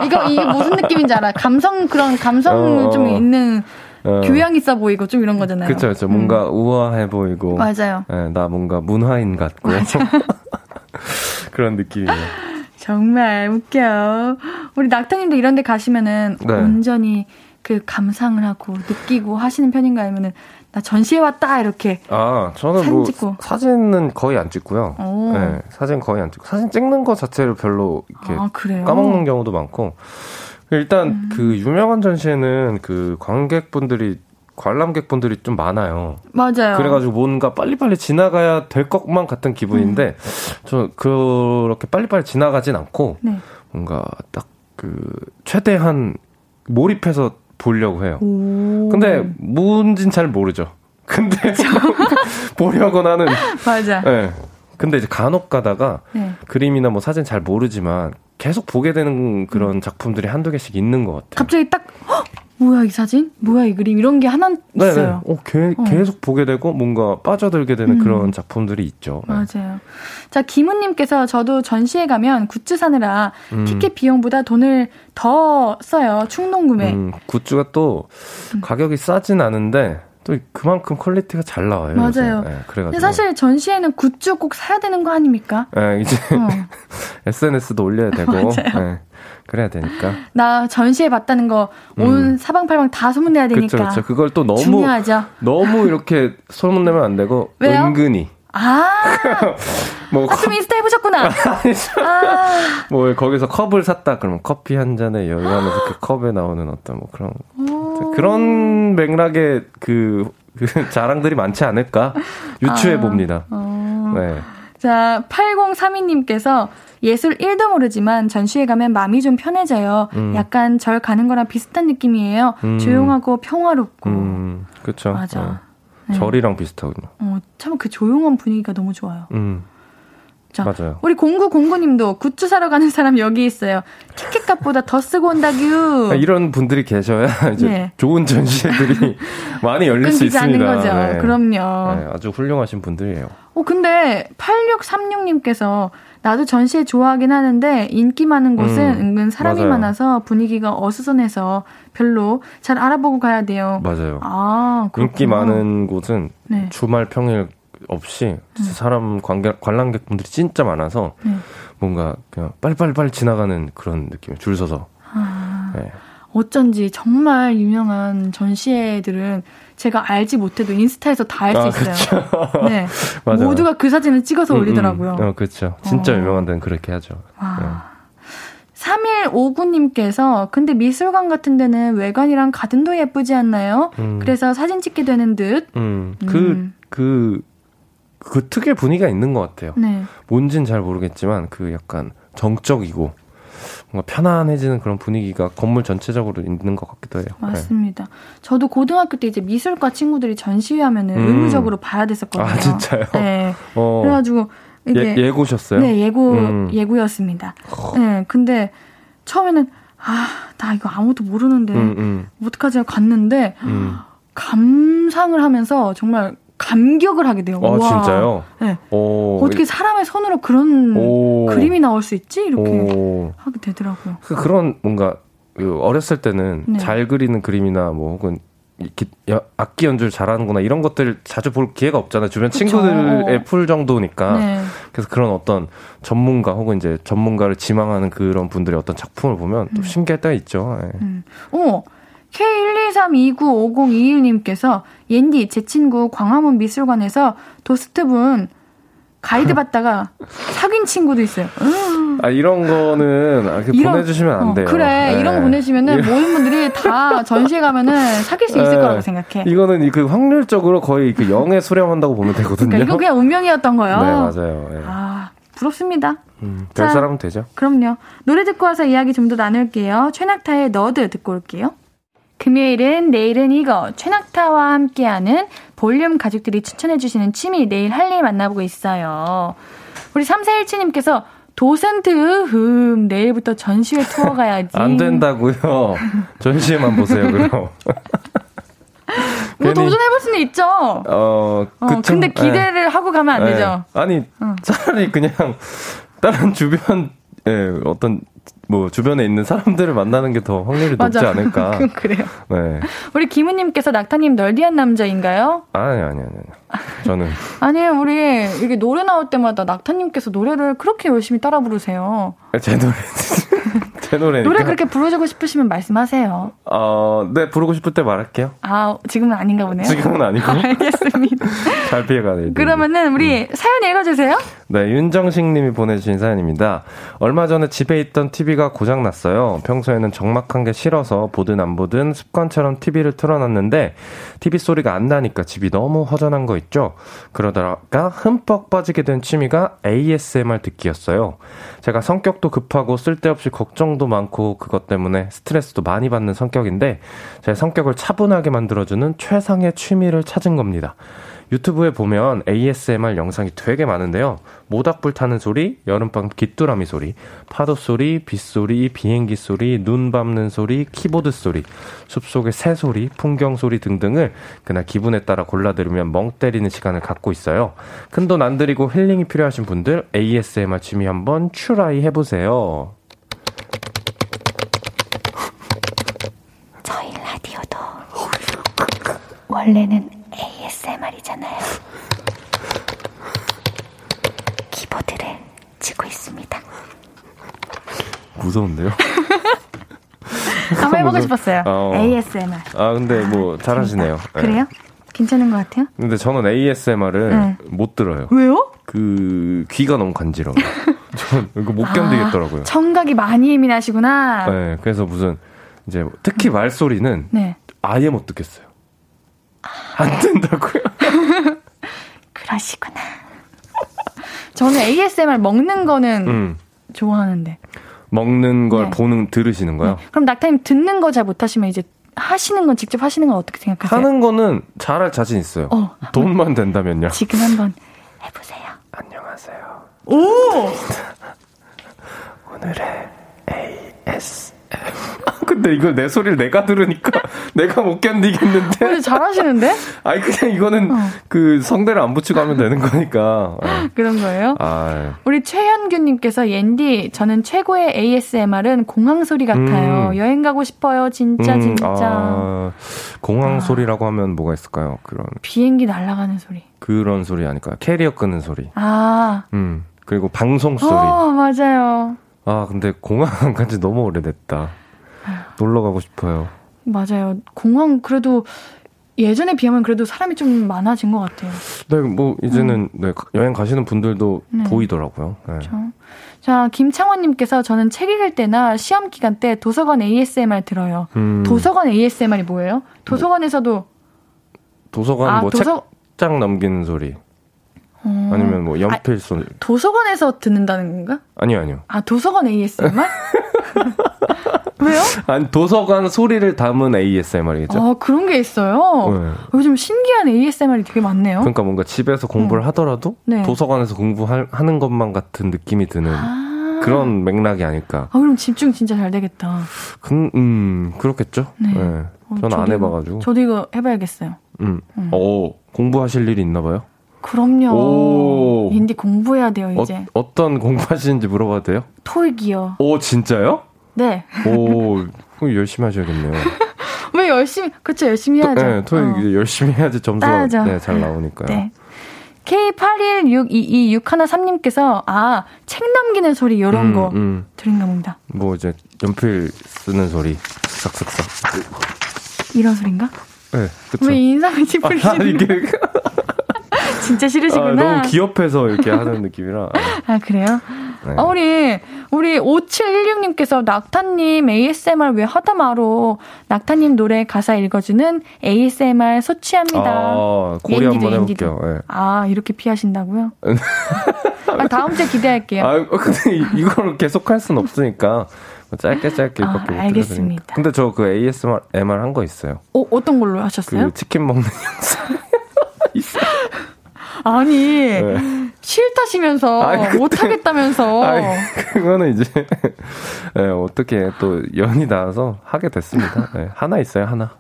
이거, 이게 무슨 느낌인지 알아? 감성, 그런 감성 어, 좀 있는 어. 교양 있어 보이고 좀 이런 거잖아요. 그렇죠, 그렇죠. 뭔가 음. 우아해 보이고. 맞아요. 네, 나 뭔가 문화인 같고. 그런 느낌이에요. 정말 웃겨. 우리 낙타님도 이런 데 가시면은 네. 온전히 그 감상을 하고 느끼고 하시는 편인가 아니면은 나 전시회 왔다 이렇게 아 저는 사진 뭐 찍고. 사진은 거의 안 찍고요. 오. 네, 사진 거의 안 찍고 사진 찍는 거 자체를 별로 이렇게 아, 까먹는 경우도 많고 일단 음. 그 유명한 전시회는 그 관객분들이 관람객분들이 좀 많아요. 맞아요. 그래가지고 뭔가 빨리빨리 지나가야 될 것만 같은 기분인데, 음. 저 그렇게 빨리빨리 지나가진 않고, 네. 뭔가 딱 그 최대한 몰입해서 보려고 해요. 오. 근데 뭔진 잘 모르죠. 근데 보려고 나는 맞아. 네. 근데 이제 간혹 가다가 네. 그림이나 뭐 사진 잘 모르지만 계속 보게 되는 그런 음. 작품들이 한두 개씩 있는 것 같아요. 갑자기 딱 헉! 뭐야 이 사진? 뭐야 이 그림? 이런 게 하나 네, 네. 있어요. 네. 어, 게, 어. 계속 보게 되고 뭔가 빠져들게 되는 음. 그런 작품들이 있죠. 네. 맞아요. 자 김우님께서 저도 전시회 가면 굿즈 사느라 음. 티켓 비용보다 돈을 더 써요. 충동 구매. 음, goods가 또 음. 가격이 싸진 않은데 또 그만큼 퀄리티가 잘 나와요. 맞아요. 네, 그래가지고. 사실 전시회는 굿즈 꼭 사야 되는 거 아닙니까? 네, 이제 어. SNS도 올려야 되고. 네, 그래야 되니까. 나 전시회 봤다는 거온 음. 사방팔방 다 소문내야 되니까. 그렇죠. 그걸 또 너무 중요하죠. 너무 이렇게 소문내면 안 되고 왜요? 은근히. 아, 뭐 아, 좀 인스타 해보셨구나. 아. 뭐 거기서 컵을 샀다 그러면 커피 한 잔에 여유하면서 그 컵에 나오는 어떤 뭐 그런 그런 맥락의 그, 그 자랑들이 많지 않을까 유추해 아. 봅니다. 어. 네. 자, 8032님께서 예술 1도 모르지만 전시회 가면 마음이 좀 편해져요. 음. 약간 절 가는 거랑 비슷한 느낌이에요. 음. 조용하고 평화롭고. 음, 그렇죠. 맞아. 네. 네. 절이랑 비슷하군요. 어, 참 그 조용한 분위기가 너무 좋아요. 음. 자, 맞아요. 우리 공구 공구님도 굿즈 사러 가는 사람 여기 있어요. 티켓값보다 더 쓰고 온다규. 아, 이런 분들이 계셔야 이제 네. 좋은 전시회들이 많이 열릴 수 있습니다. 않는 거죠. 네. 그럼요. 네, 아주 훌륭하신 분들이에요. 어 근데 8636님께서 나도 전시회 좋아하긴 하는데 인기 많은 곳은 음, 은근 사람이 맞아요. 많아서 분위기가 어수선해서 별로 잘 알아보고 가야 돼요. 맞아요. 아, 그렇구나. 인기 많은 곳은 네. 주말 평일 없이 네. 사람 관객, 관람객분들이 진짜 많아서 네. 뭔가 그냥 빨리빨리 지나가는 그런 느낌이에요. 줄 서서. 아, 네. 어쩐지 정말 유명한 전시회들은 제가 알지 못해도 인스타에서 다 알수 아, 있어요. 네. 모두가 그 사진을 찍어서 음, 음. 올리더라고요. 음, 어, 그렇죠. 진짜 어. 유명한 데는 그렇게 하죠. 아. 네. 3159님께서 근데 미술관 같은 데는 외관이랑 가든도 예쁘지 않나요? 음. 그래서 사진 찍게 되는 듯. 음. 그, 음. 그, 그 특유의 분위기가 있는 것 같아요. 네. 뭔진 잘 모르겠지만 그 약간 정적이고 뭔가 편안해지는 그런 분위기가 건물 전체적으로 있는 것 같기도 해요. 맞습니다. 네. 저도 고등학교 때 이제 미술과 친구들이 전시하면은 음. 의무적으로 봐야 됐었거든요. 아 진짜요? 네. 어. 그래가지고 이게 예, 예고셨어요? 네, 예고 음. 예고였습니다. 어. 네, 근데 처음에는 아, 나 이거 아무도 모르는데 음, 음. 어떡하지 갔는데 음. 감상을 하면서 정말 감격을 하게 돼요. 아, 와. 진짜요? 네. 오. 어떻게 사람의 손으로 그런 오. 그림이 나올 수 있지? 이렇게 오. 하게 되더라고요. 그, 그런 뭔가 그 어렸을 때는 네. 잘 그리는 그림이나 뭐 혹은 이렇게 악기 연주를 잘하는구나 이런 것들 자주 볼 기회가 없잖아요. 주변 그쵸. 친구들의 풀 정도니까. 네. 그래서 그런 어떤 전문가 혹은 이제 전문가를 지망하는 그런 분들의 어떤 작품을 보면 또 음. 신기할 때가 있죠. 네. 음. 어, K123295021님께서 옌디 제 친구 광화문 미술관에서 도스트분 가이드 받다가 사귄 친구도 있어요. 아 이런 거는 아, 이런, 보내주시면 안 어, 돼요. 그래 네. 이런 거 보내주면은 모든 분들이 다 전시회 가면은 사귈 수 있을 네. 거라고 생각해. 이거는 그 확률적으로 거의 그 영에 수렴한다고 보면 되거든요. 그러니까 이거 그냥 운명이었던 거예요. 네 맞아요. 네. 아 부럽습니다. 음, 별 사람은 되죠. 그럼요. 노래 듣고 와서 이야기 좀 더 나눌게요. 최낙타의 너드 듣고 올게요. 금요일은 내일은 이거 최낙타와 함께하는 볼륨 가족들이 추천해주시는 취미 내일 할 일 만나보고 있어요. 우리 3417님께서 도센트 흠 내일부터 전시회 투어 가야지. 안 된다고요. 전시회만 보세요 그럼. 뭐 도전해볼 수는 있죠. 어, 어 근데 기대를 네. 하고 가면 안 네. 되죠. 아니 어. 차라리 그냥 다른 주변 예, 어떤 뭐 주변에 있는 사람들을 만나는 게 더 확률이 높지 않을까. 그래요. 네. 우리 김우님께서 낙타님 널디한 남자인가요? 아니 아니 아니 아니. 저는 아니에요. 우리 이게 노래 나올 때마다 낙타님께서 노래를 그렇게 열심히 따라 부르세요. 제 노래 제 노래 노래 그렇게 부르고 싶으시면 말씀하세요. 어, 네 부르고 싶을 때 말할게요. 아 지금은 아닌가 보네요. 지금은 아니고. 알겠습니다. 잘 피해가네요. 그러면은 우리 음. 사연 읽어주세요. 네 윤정식 님이 보내주신 사연입니다. 얼마 전에 집에 있던 TV가 고장 났어요. 평소에는 적막한 게 싫어서 보든 안 보든 습관처럼 TV를 틀어놨는데 TV 소리가 안 나니까 집이 너무 허전한 거 있죠. 그러다가 흠뻑 빠지게 된 취미가 ASMR 듣기였어요. 제가 성격도 급하고 쓸데없이 걱정 걱정도 많고 그것 때문에 스트레스도 많이 받는 성격인데 제 성격을 차분하게 만들어주는 최상의 취미를 찾은 겁니다. 유튜브에 보면 ASMR 영상이 되게 많은데요. 모닥불 타는 소리, 여름밤 귀뚜라미 소리, 파도 소리, 빗소리, 비행기 소리, 눈 밟는 소리, 키보드 소리, 숲속의 새 소리, 풍경 소리 등등을 그날 기분에 따라 골라 들으면 멍 때리는 시간을 갖고 있어요. 큰돈 안 들이고 힐링이 필요하신 분들 ASMR 취미 한번 추라이 해보세요. 저희 라디오도 원래는 ASMR이잖아요. 키보드를 치고 있습니다. 무서운데요? 한번 해보고 싶었어요. 어. ASMR. 아, 근데 뭐 잘하시네요. 재밌다. 그래요? 괜찮은 것 같아요? 근데 저는 ASMR을 네. 못 들어요. 왜요? 그 귀가 너무 간지러워. 저는 이거 못 견디겠더라고요. 아, 청각이 많이 예민하시구나. 네, 그래서 무슨 이제 특히 말소리는 네. 아예 못 듣겠어요. 안 된다고요? 그러시구나. 저는 ASMR 먹는 거는 음. 좋아하는데. 먹는 걸 네. 보는 들으시는 거요? 네. 그럼 낙타님 듣는 거 잘 못하시면 이제 하시는 건 직접 하시는 건 어떻게 생각하세요? 하는 거는 잘할 자신 있어요. 어. 돈만 된다면요. 지금 한번 해보세요. 안녕하세요. 오! 오늘의 ASM. 근데 이거 내 소리를 내가 들으니까 내가 못 견디겠는데. 근데 잘하시는데? 아니 그냥 이거는 어. 그 성대를 안 붙이고 하면 되는 거니까. 네. 그런 거예요? 아, 우리 최현규님께서 옌디 저는 최고의 ASMR은 공항 소리 같아요. 음. 여행 가고 싶어요. 진짜 음, 진짜. 아, 공항 아. 소리라고 하면 뭐가 있을까요? 그런 비행기 날아가는 소리. 그런 소리 아닐까요? 캐리어 끄는 소리. 아. 음. 그리고 방송 소리. 어, 맞아요. 아, 근데 공항 안 간지 너무 오래됐다. 놀러 가고 싶어요. 맞아요. 공항 그래도 예전에 비하면 그래도 사람이 좀 많아진 것 같아요. 네, 뭐 이제는 네, 여행 가시는 분들도 음. 네. 보이더라고요. 네. 그렇죠. 자, 김창원님께서 저는 책 읽을 때나 시험 기간 때 도서관 ASMR 들어요. 음, 도서관 ASMR이 뭐예요? 도서관에서도 도서관 아, 뭐 도서- 책장 넘기는 소리 어, 아니면 뭐 연필 소리 도서관에서 듣는다는 건가? 아니요 아니요 아, 도서관 ASMR? 왜요? 아니 도서관 소리를 담은 ASMR이겠죠. 아, 그런 게 있어요. 네. 요즘 신기한 ASMR이 되게 많네요. 그러니까 뭔가 집에서 공부를 하더라도 네. 도서관에서 공부하는 것만 같은 느낌이 드는 아. 그런 맥락이 아닐까. 아, 그럼 집중 진짜 잘 되겠다. 그, 음 그렇겠죠. 네. 네. 어, 저는 안 저도 해봐가지고. 저도 이거 해봐야겠어요. 음. 음. 오 공부하실 일이 있나 봐요. 그럼요. 오. 인디 공부해야 돼요, 어, 이제. 어 떤 공부하시는지 물어봐도 돼요? 토익이요. 오 진짜요? 네. 오 그럼 열심히 하셔야겠네요. 왜 열심히, 그쵸, 열심히 해야죠. 네, 토익 어. 열심히 해야지 점수가. 네, 잘 나오니까요. 네. K81622613님께서, 아, 책 넘기는 소리, 요런 음, 거 음. 들은가 봅니다. 뭐 이제 연필 쓰는 소리 싹싹싹. 이런 소리인가? 네, 그쵸. 왜 인상을 아, 찌푸리시는 이게 진짜 아, 싫으시구나. 너무 귀엽해서 이렇게 하는 느낌이라. 아, 그래요? 네. 아, 우리, 우리 5716님께서 낙타님 ASMR 왜 하다 말어. 낙타님 노래 가사 읽어주는 ASMR 소취합니다. 아, 고리 한번. 해볼게요. 예. 아, 이렇게 피하신다고요? 아, 다음 주에 기대할게요. 아, 근데 이- 이걸 계속 할순 없으니까 짧게 짧게 아, 알겠습니다. 근데 저 그 ASMR MR 한 거 있어요. 어, 어떤 걸로 하셨어요? 그 치킨 먹는 영상. 있어요. 아니, 네. 싫다시면서, 아니, 그때- 못하겠다면서. 아니, 그거는 이제 예, 어떻게 또 연이 닿아서 하게 됐습니다. 예, 하나 있어요, 하나.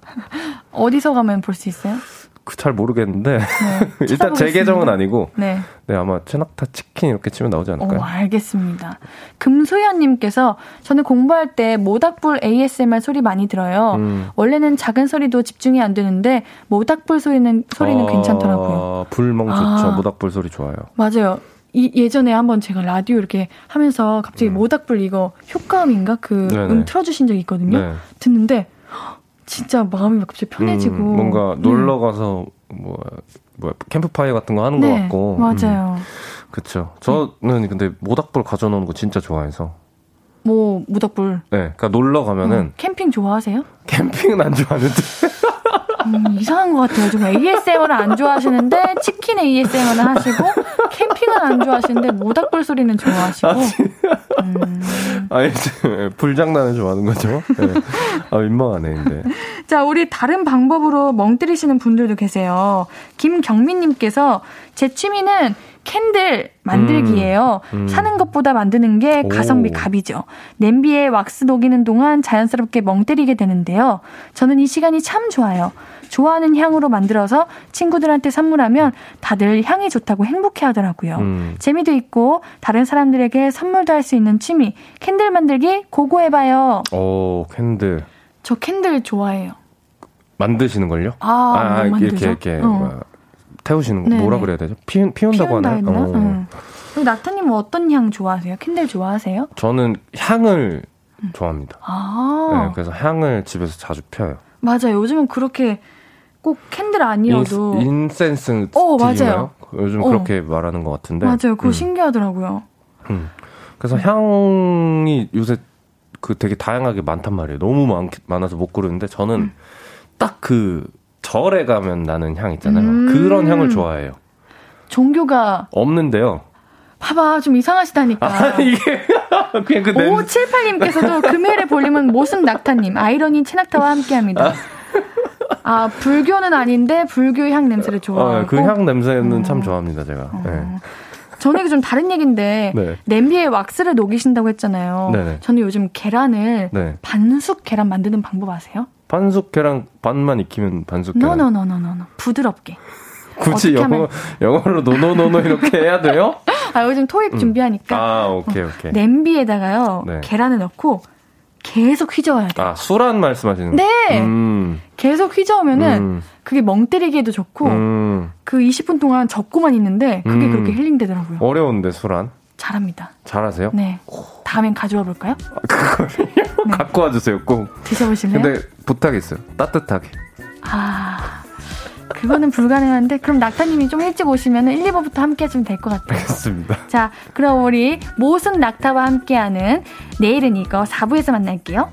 어디서 가면 볼 수 있어요? 그 잘 모르겠는데 네, 일단 제. 계정은 아니고 네. 네 아마 최낙타 치킨 이렇게 치면 나오지 않을까요? 어, 알겠습니다. 금소연님께서 저는 공부할 때 모닥불 ASMR 소리 많이 들어요. 음. 원래는 작은 소리도 집중이 안 되는데 모닥불 소리는 소리는 괜찮더라고요. 아, 불멍 좋죠. 아. 모닥불 소리 좋아요. 맞아요. 이, 예전에 한번 제가 라디오 이렇게 하면서 갑자기 모닥불 이거 효과음인가 그 음. 음 틀어주신 적이 있거든요. 네. 듣는데 헉, 진짜 마음이 갑자기 편해지고 음, 뭔가 네. 놀러 가서 뭐, 뭐 캠프파이어 같은 거 하는 것 네, 같고. 맞아요. 그렇죠. 저는 근데 모닥불 가져놓는 거 진짜 좋아해서. 뭐 모닥불 네, 그러니까 놀러 가면은 어, 캠핑 좋아하세요? 캠핑은 안 좋아하는데 음, 이상한 것 같아요. 좀 ASMR을 안 좋아하시는데 치킨 ASMR을 하시고 캠핑은 안 좋아하시는데 모닥불 소리는 좋아하시고. 음, 아니, 불장난을 좋아하는 거죠? 네. 아, 민망하네, 근데. 자, 우리 다른 방법으로 멍 때리시는 분들도 계세요. 김경민님께서 제 취미는 캔들 만들기예요. 음, 음. 사는 것보다 만드는 게 가성비 값이죠. 냄비에 왁스 녹이는 동안 자연스럽게 멍 때리게 되는데요. 저는 이 시간이 참 좋아요. 좋아하는 향으로 만들어서 친구들한테 선물하면 다들 향이 좋다고 행복해 하더라고요. 음. 재미도 있고 다른 사람들에게 선물도 할 수 있는 취미 Candle 만들기 고고해봐요. 오 candle. 저 candle 좋아해요. 만드시는 걸요? 아, 아 이렇게 이렇게 어. 태우시는 거 뭐라 그래야 되죠? 피, 피운다고 하나요? 어. 응. 그리고 낙타님은 어떤 향 좋아하세요? candle 좋아하세요? 저는 향을 음. 좋아합니다. 아. 네, 그래서 향을 집에서 자주 펴요. 맞아요. 요즘은 그렇게 꼭 candle 아니어도 in, cense 어, 맞아요. 요즘 어. 그렇게 말하는 것 같은데. 맞아요. 그거 음. 신기하더라고요. 음. 그래서 향이 요새 그 되게 다양하게 많단 말이에요. 너무 많, 많아서 못 고르는데 저는 음. 딱그 절에 가면 나는 향 있잖아요. 음. 그런 향을 좋아해요. 종교가 없는데요. 봐봐, 좀 이상하시다니까. 아, 이게, 그냥 그 5578님께서도 금요일에 볼륨은 모습 낙타님, 아이러니 채낙타와 함께 합니다. 아, 불교는 아닌데, 불교 향 냄새를 좋아하고. 어, 그향 냄새는 어. 참 좋아합니다, 제가. 어. 네. 저는 좀 다른 얘기인데, 네. 냄비에 왁스를 녹이신다고 했잖아요. 네네. 저는 요즘 계란을 네. 반숙 계란 만드는 방법 아세요? 반숙 계란 반만 익히면 반숙 계란. 노노노노노. 부드럽게. 굳이 영어. 영어로 no no no no 이렇게 해야 돼요? 아 요즘 토익 음. 준비하니까. 아 오케이 오케이. 냄비에다가요 네. 계란을 넣고 계속 휘저어야 돼요. 아 수란 말씀하시는? 네. 음. 계속 휘저으면은 음. 그게 멍 때리기에도 좋고 음. 그 20분 동안 적고만 있는데 그게 음. 그렇게 힐링되더라고요. 어려운데 수란? 잘합니다. 잘하세요? 네. 다음엔 가져와 볼까요? 아, 그거 네. 갖고 와주세요, 꼭. 드셔보실래요? 근데 부탁있어요. 따뜻하게. 아, 그거는 불가능한데 그럼 낙타님이 좀 일찍 오시면 1, 2부부터 함께 해주면 될 것 같아요. 알겠습니다. 자, 그럼 우리 모순 낙타와 함께하는 내일은 이거 4부에서 만날게요.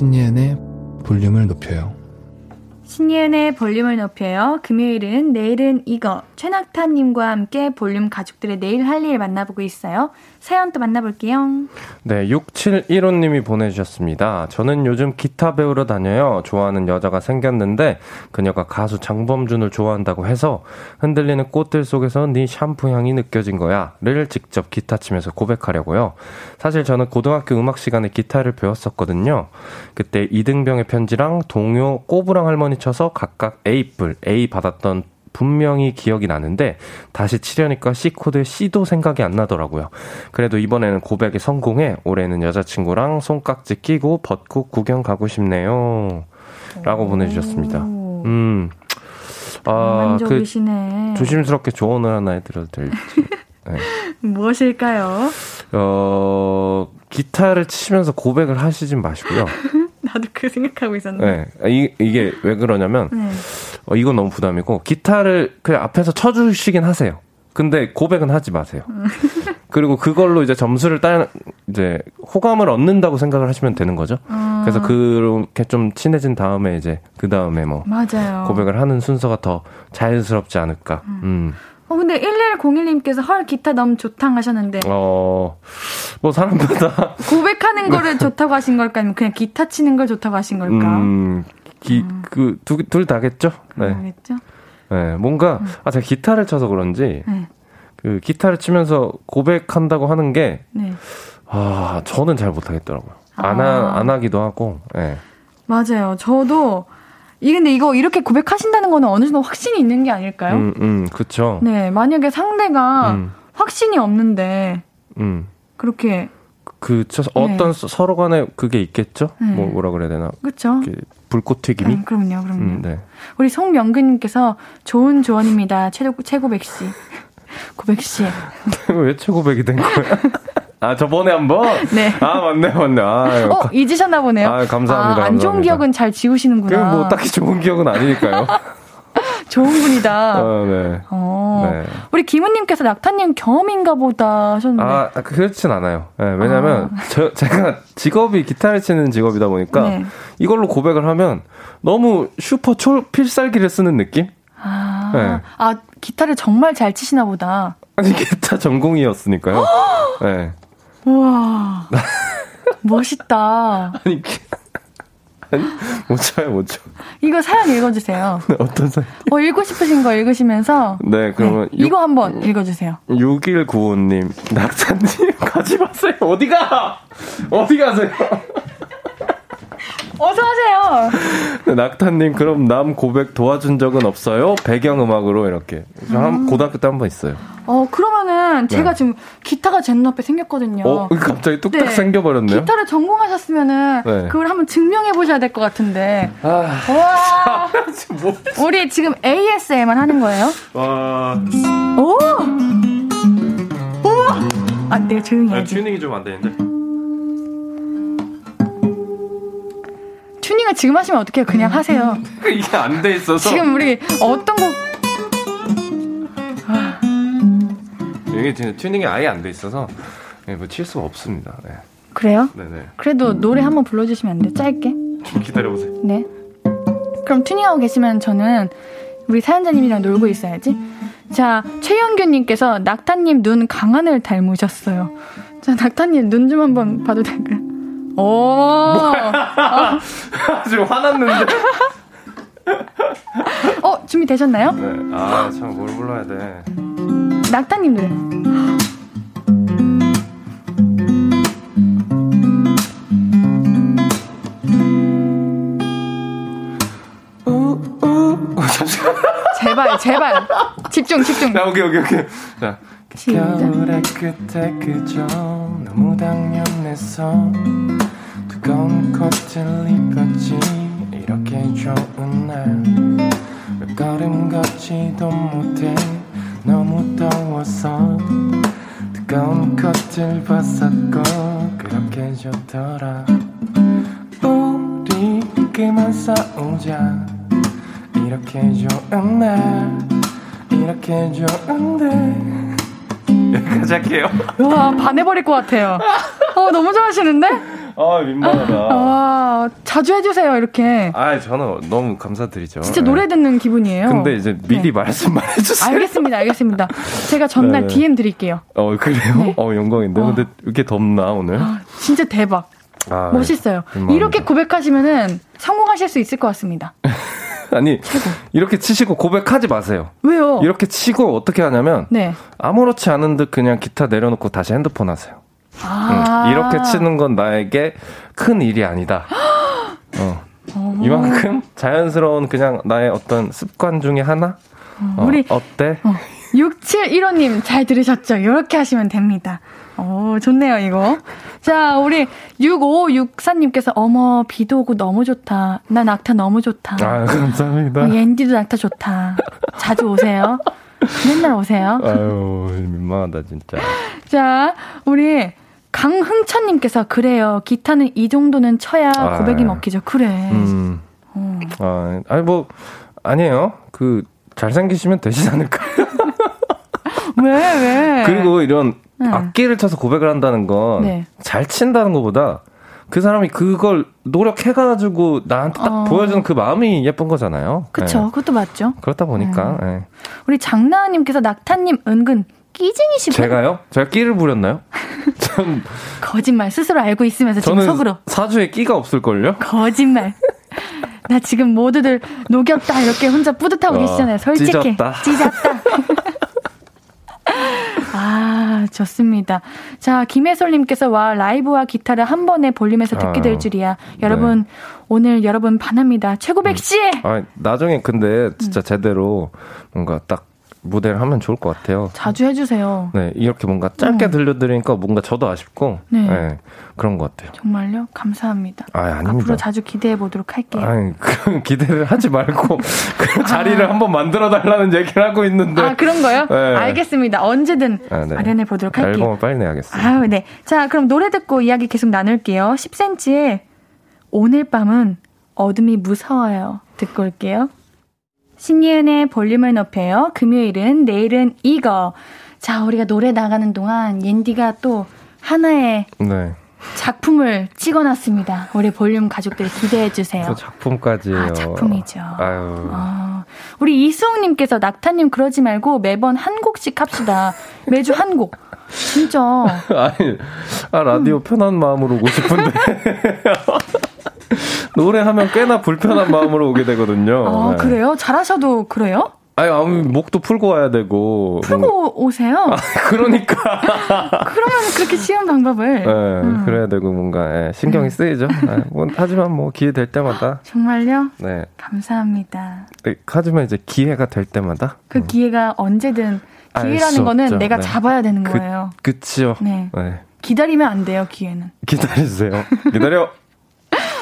신예은의 볼륨을 높여요 신예은의 볼륨을 높여요. 금요일은 내일은 이거 최낙타님과 함께 볼륨 가족들의 내일 할 일 만나보고 있어요. 사연 또 만나볼게요. 네, 6715님이 보내주셨습니다. 저는 요즘 기타 배우러 다녀요. 좋아하는 여자가 생겼는데 그녀가 가수 장범준을 좋아한다고 해서 흔들리는 꽃들 속에서 네 샴푸 향이 느껴진 거야를 직접 기타 치면서 고백하려고요. 사실 저는 고등학교 음악 시간에 기타를 배웠었거든요. 그때 이등병의 편지랑 동요 꼬부랑 할머니 쳐서 각각 A뿔, A 받았던 분명히 기억이 나는데 다시 치려니까 C 코드 C도 생각이 안 나더라고요. 그래도 이번에는 고백에 성공해 올해는 여자친구랑 손깍지 끼고 벚꽃 구경 가고 싶네요. 라고 보내주셨습니다. 음. 아, 그 조심스럽게 조언을 하나 해드려도 될지. 네. 무엇일까요? 어, 기타를 치시면서 고백을 하시진 마시고요. 나도 그 생각하고 있었는데. 네. 이, 이게 왜 그러냐면, 네. 어, 이건 너무 부담이고, 기타를 그냥 앞에서 쳐주시긴 하세요. 근데 고백은 하지 마세요. 음. 그리고 그걸로 이제 점수를 따, 이제 호감을 얻는다고 생각을 하시면 되는 거죠. 음. 그래서 그렇게 좀 친해진 다음에 이제 그 다음에 뭐. 맞아요. 고백을 하는 순서가 더 자연스럽지 않을까. 음. 음. 어, 근데 1101님께서 헐, 기타 너무 좋다 하셨는데. 어, 뭐 사람마다. 고백하는 거를 좋다고 하신 걸까? 아니면 그냥 기타 치는 걸 좋다고 하신 걸까? 음, 기, 음. 그, 두, 둘 다겠죠? 네. 알겠죠? 네, 뭔가, 음. 아, 제가 기타를 쳐서 그런지, 네. 그 기타를 치면서 고백한다고 하는 게, 네. 아, 저는 잘 못하겠더라고요. 아. 안, 하, 안 하기도 하고, 예. 네. 맞아요. 저도 이 근데 이거 이렇게 고백하신다는 거는 어느 정도 확신이 있는 게 아닐까요? 음, 음, 그쵸. 네, 만약에 상대가 음. 확신이 없는데 음. 그렇게 그, 저, 어떤 서- 서로 간에 그게 있겠죠? 네. 뭐, 뭐라 그래야 되나? 그렇죠? 이렇게 불꽃 튀김이? 음, 그럼요, 그럼요. 음, 네. 우리 송명근님께서 좋은 조언입니다. 최고 최고백 씨, 고백 씨. 왜 최고백이 된 거야? 아, 저번에 한 번? 네. 아, 맞네, 맞네. 아, 어 잊으셨나 보네요. 아, 감사합니다, 아, 안 좋은 감사합니다. 기억은 잘 지우시는구나. 그게 뭐 딱히 좋은 기억은 아니니까요. 좋은 분이다. 어, 네. 어. 네. 우리 김우님께서 낙타님 경험인가 보다 하셨는데. 아, 그렇진 않아요. 네, 왜냐면, 저, 제가 직업이 기타를 치는 직업이다 보니까, 네. 이걸로 고백을 하면, 너무 슈퍼 초, 필살기를 쓰는 느낌? 아, 네. 아, 기타를 정말 잘 치시나 보다. 아니, 기타 전공이었으니까요. 네. 우와. 멋있다. 아니, 못 쳐요, 못 쳐. 이거 사연 읽어주세요. 어떤 사연? 어, 읽고 싶으신 거 읽으시면서. 네, 그러면. 네, 이거 한번 읽어주세요. 6195님, 낙타님, 가지 마세요. 어디 가? 어디 가세요? 어서하세요. 낙타님, 그럼 남 고백 도와준 적은 없어요? 배경음악으로 이렇게. 저 한, 고등학교 때 한 번 있어요. 어, 그러면은 제가 네. 지금 기타가 제 눈앞에 생겼거든요. 어, 갑자기 뚝딱 네. 생겨버렸네요. 기타를 전공하셨으면은 네. 그걸 한번 증명해 보셔야 될 것 같은데. 아, 와. 뭐. 우리 지금 ASMR 하는 거예요? 와. 오! 우와! 아, 내가 조용히 해야지. 튜닝이 좀 안 되는데. 튜닝을 지금 하시면 어떡해요? 그냥 하세요. 이게 안 돼 있어서. 지금 우리 어떤 곡, 이게 진짜 튜닝이 아예 안 돼 있어서. 네, 뭐칠 수가 없습니다. 네. 그래요? 네네. 그래도 노래 한번 불러주시면 안 돼요? 짧게? 좀 기다려보세요. 네. 그럼 튜닝하고 계시면 저는 우리 사연자님이랑 놀고 있어야지. 자, 최영규님께서 낙타님 눈 강한을 닮으셨어요. 자, 낙타님 눈 좀 한번 봐도 될까요? 오! 지금 화났는데. 어, 준비되셨나요? 네. 아, 참, 뭘 불러야 돼. 낙타님 노래. 잠시만. 제발, 제발. 집중, 집중. 자, 오케이, 오케이, 오케이. 자. 시작. 겨울의 끝에 그저 너무 당연해서 두꺼운 코트를 입었지. 이렇게 좋은 날 몇 걸음 걷지도 못해. 너무 더워서 두꺼운 코트를 벗었고 그렇게 좋더라. 우리 그만 싸우자. 이렇게 좋은 날 이렇게 좋은데 여기까지 할게요 와, 반해버릴 것 같아요. 어, 너무 좋아하시는데? 아 민망하다 와, 자주 해주세요, 이렇게. 아 저는 너무 감사드리죠 진짜 네. 노래 듣는 기분이에요. 근데 이제 미리 네. 말씀만 해주세요 알겠습니다, 알겠습니다. 제가 전날 네, 네. DM 드릴게요. 어 그래요? 네. 어 영광인데 근데 왜 이렇게 덥나 오늘 아, 진짜 대박. 아, 멋있어요. 민망합니다. 이렇게 고백하시면은 성공하실 수 있을 것 같습니다. 아니 이렇게 치시고 고백하지 마세요 왜요? 이렇게 치고 어떻게 하냐면 네. 아무렇지 않은 듯 그냥 기타 내려놓고 다시 핸드폰 하세요 아. 응, 이렇게 치는 건 나에게 큰 일이 아니다. 어. 이만큼 자연스러운 그냥 나의 어떤 습관 중에 하나? 어, 우리- 어때? 어, 6715님 잘 들으셨죠? 이렇게 하시면 됩니다. 오, 좋네요, 이거. 자, 우리 6564님께서 어머, 비도 오고 너무 좋다. 나 낙타 너무 좋다. 아, 감사합니다. 어, 옌디도 낙타 좋다. 자주 오세요. 맨날 오세요. 아유, 민망하다, 진짜. 자, 우리 강흥찬님께서 그래요. 기타는 이 정도는 쳐야 아. 고백이 먹히죠. 그래. 음. 어. 아, 아니, 뭐, 아니에요. 그, 잘생기시면 되시지 않을까요? 왜, 왜? 그리고 이런 네. 악기를 쳐서 고백을 한다는 건 네. 잘 친다는 것보다 그 사람이 그걸 노력해가지고 나한테 딱 어. 보여주는 그 마음이 예쁜 거잖아요. 그쵸. 네. 그것도 맞죠. 그렇다 보니까. 음. 네. 우리 장나은님께서 낙타님 은근 끼쟁이시고 제가요? 제가 끼를 부렸나요? 전, 거짓말 스스로 알고 있으면서 지금 저는 속으로 사주에 끼가 없을 걸요? 거짓말. 나 지금 모두들 녹였다 이렇게 혼자 뿌듯하고 어, 계시잖아요. 솔직히 찢었다. 찢었다. 아 좋습니다. 자 김혜솔님께서 와 라이브와 기타를 한 번에 볼륨에서 듣게 될 아, 줄이야. 여러분 오늘 여러분 반합니다. 최고 백씨! 아, 나중에 근데 진짜 제대로 뭔가 딱 무대를 하면 좋을 것 같아요. 자주 해주세요. 네, 이렇게 뭔가 짧게 음. 들려드리니까 뭔가 저도 아쉽고, 네. 네. 그런 것 같아요. 정말요? 감사합니다. 아, 아닙니다. 앞으로 자주 기대해 보도록 할게요. 아니, 그런 기대를 하지 말고, 그 자리를 한번 만들어 달라는 얘기를 하고 있는데. 아, 그런 거요? 네. 알겠습니다. 언제든 아, 네. 마련해 보도록 할게요. 앨범을 빨리 내야겠어요. 아유, 네. 자, 그럼 노래 듣고 이야기 계속 나눌게요. 10cm의 오늘 밤은 어둠이 무서워요. 듣고 올게요. 신예은의 볼륨을 높여요. 금요일은 내일은 이거. 자, 우리가 노래 나가는 동안 옌디가 또 하나의 네. 작품을 찍어놨습니다. 우리 볼륨 가족들 기대해 주세요. 또 작품까지요. 아, 작품이죠. 아유. 아, 우리 이수홍님께서 낙타님 그러지 말고 매번 한 곡씩 합시다. 매주 한 곡. 진짜. 아니, 아, 라디오 음. 편한 마음으로 오고 싶은데. 노래하면 꽤나 불편한 마음으로 오게 되거든요. 아, 네. 그래요? 잘하셔도 그래요? 아니, 아무 목도 풀고 와야 되고. 풀고 뭔가- 오세요? 아, 그러니까. 그러면 그렇게 쉬운 방법을. 네, 음. 그래야 되고 뭔가 예, 신경이 쓰이죠. 예, 뭐, 하지만 뭐 기회 될 때마다. 정말요? 네. 감사합니다. 네, 하지만 이제 기회가 될 때마다. 그 기회가 언제든 기회라는 거는 없죠. 내가 네. 잡아야 되는 그- 거예요. 그치요. 네. 네. 기다리면 안 돼요, 기회는. 기다려주세요. 기다려.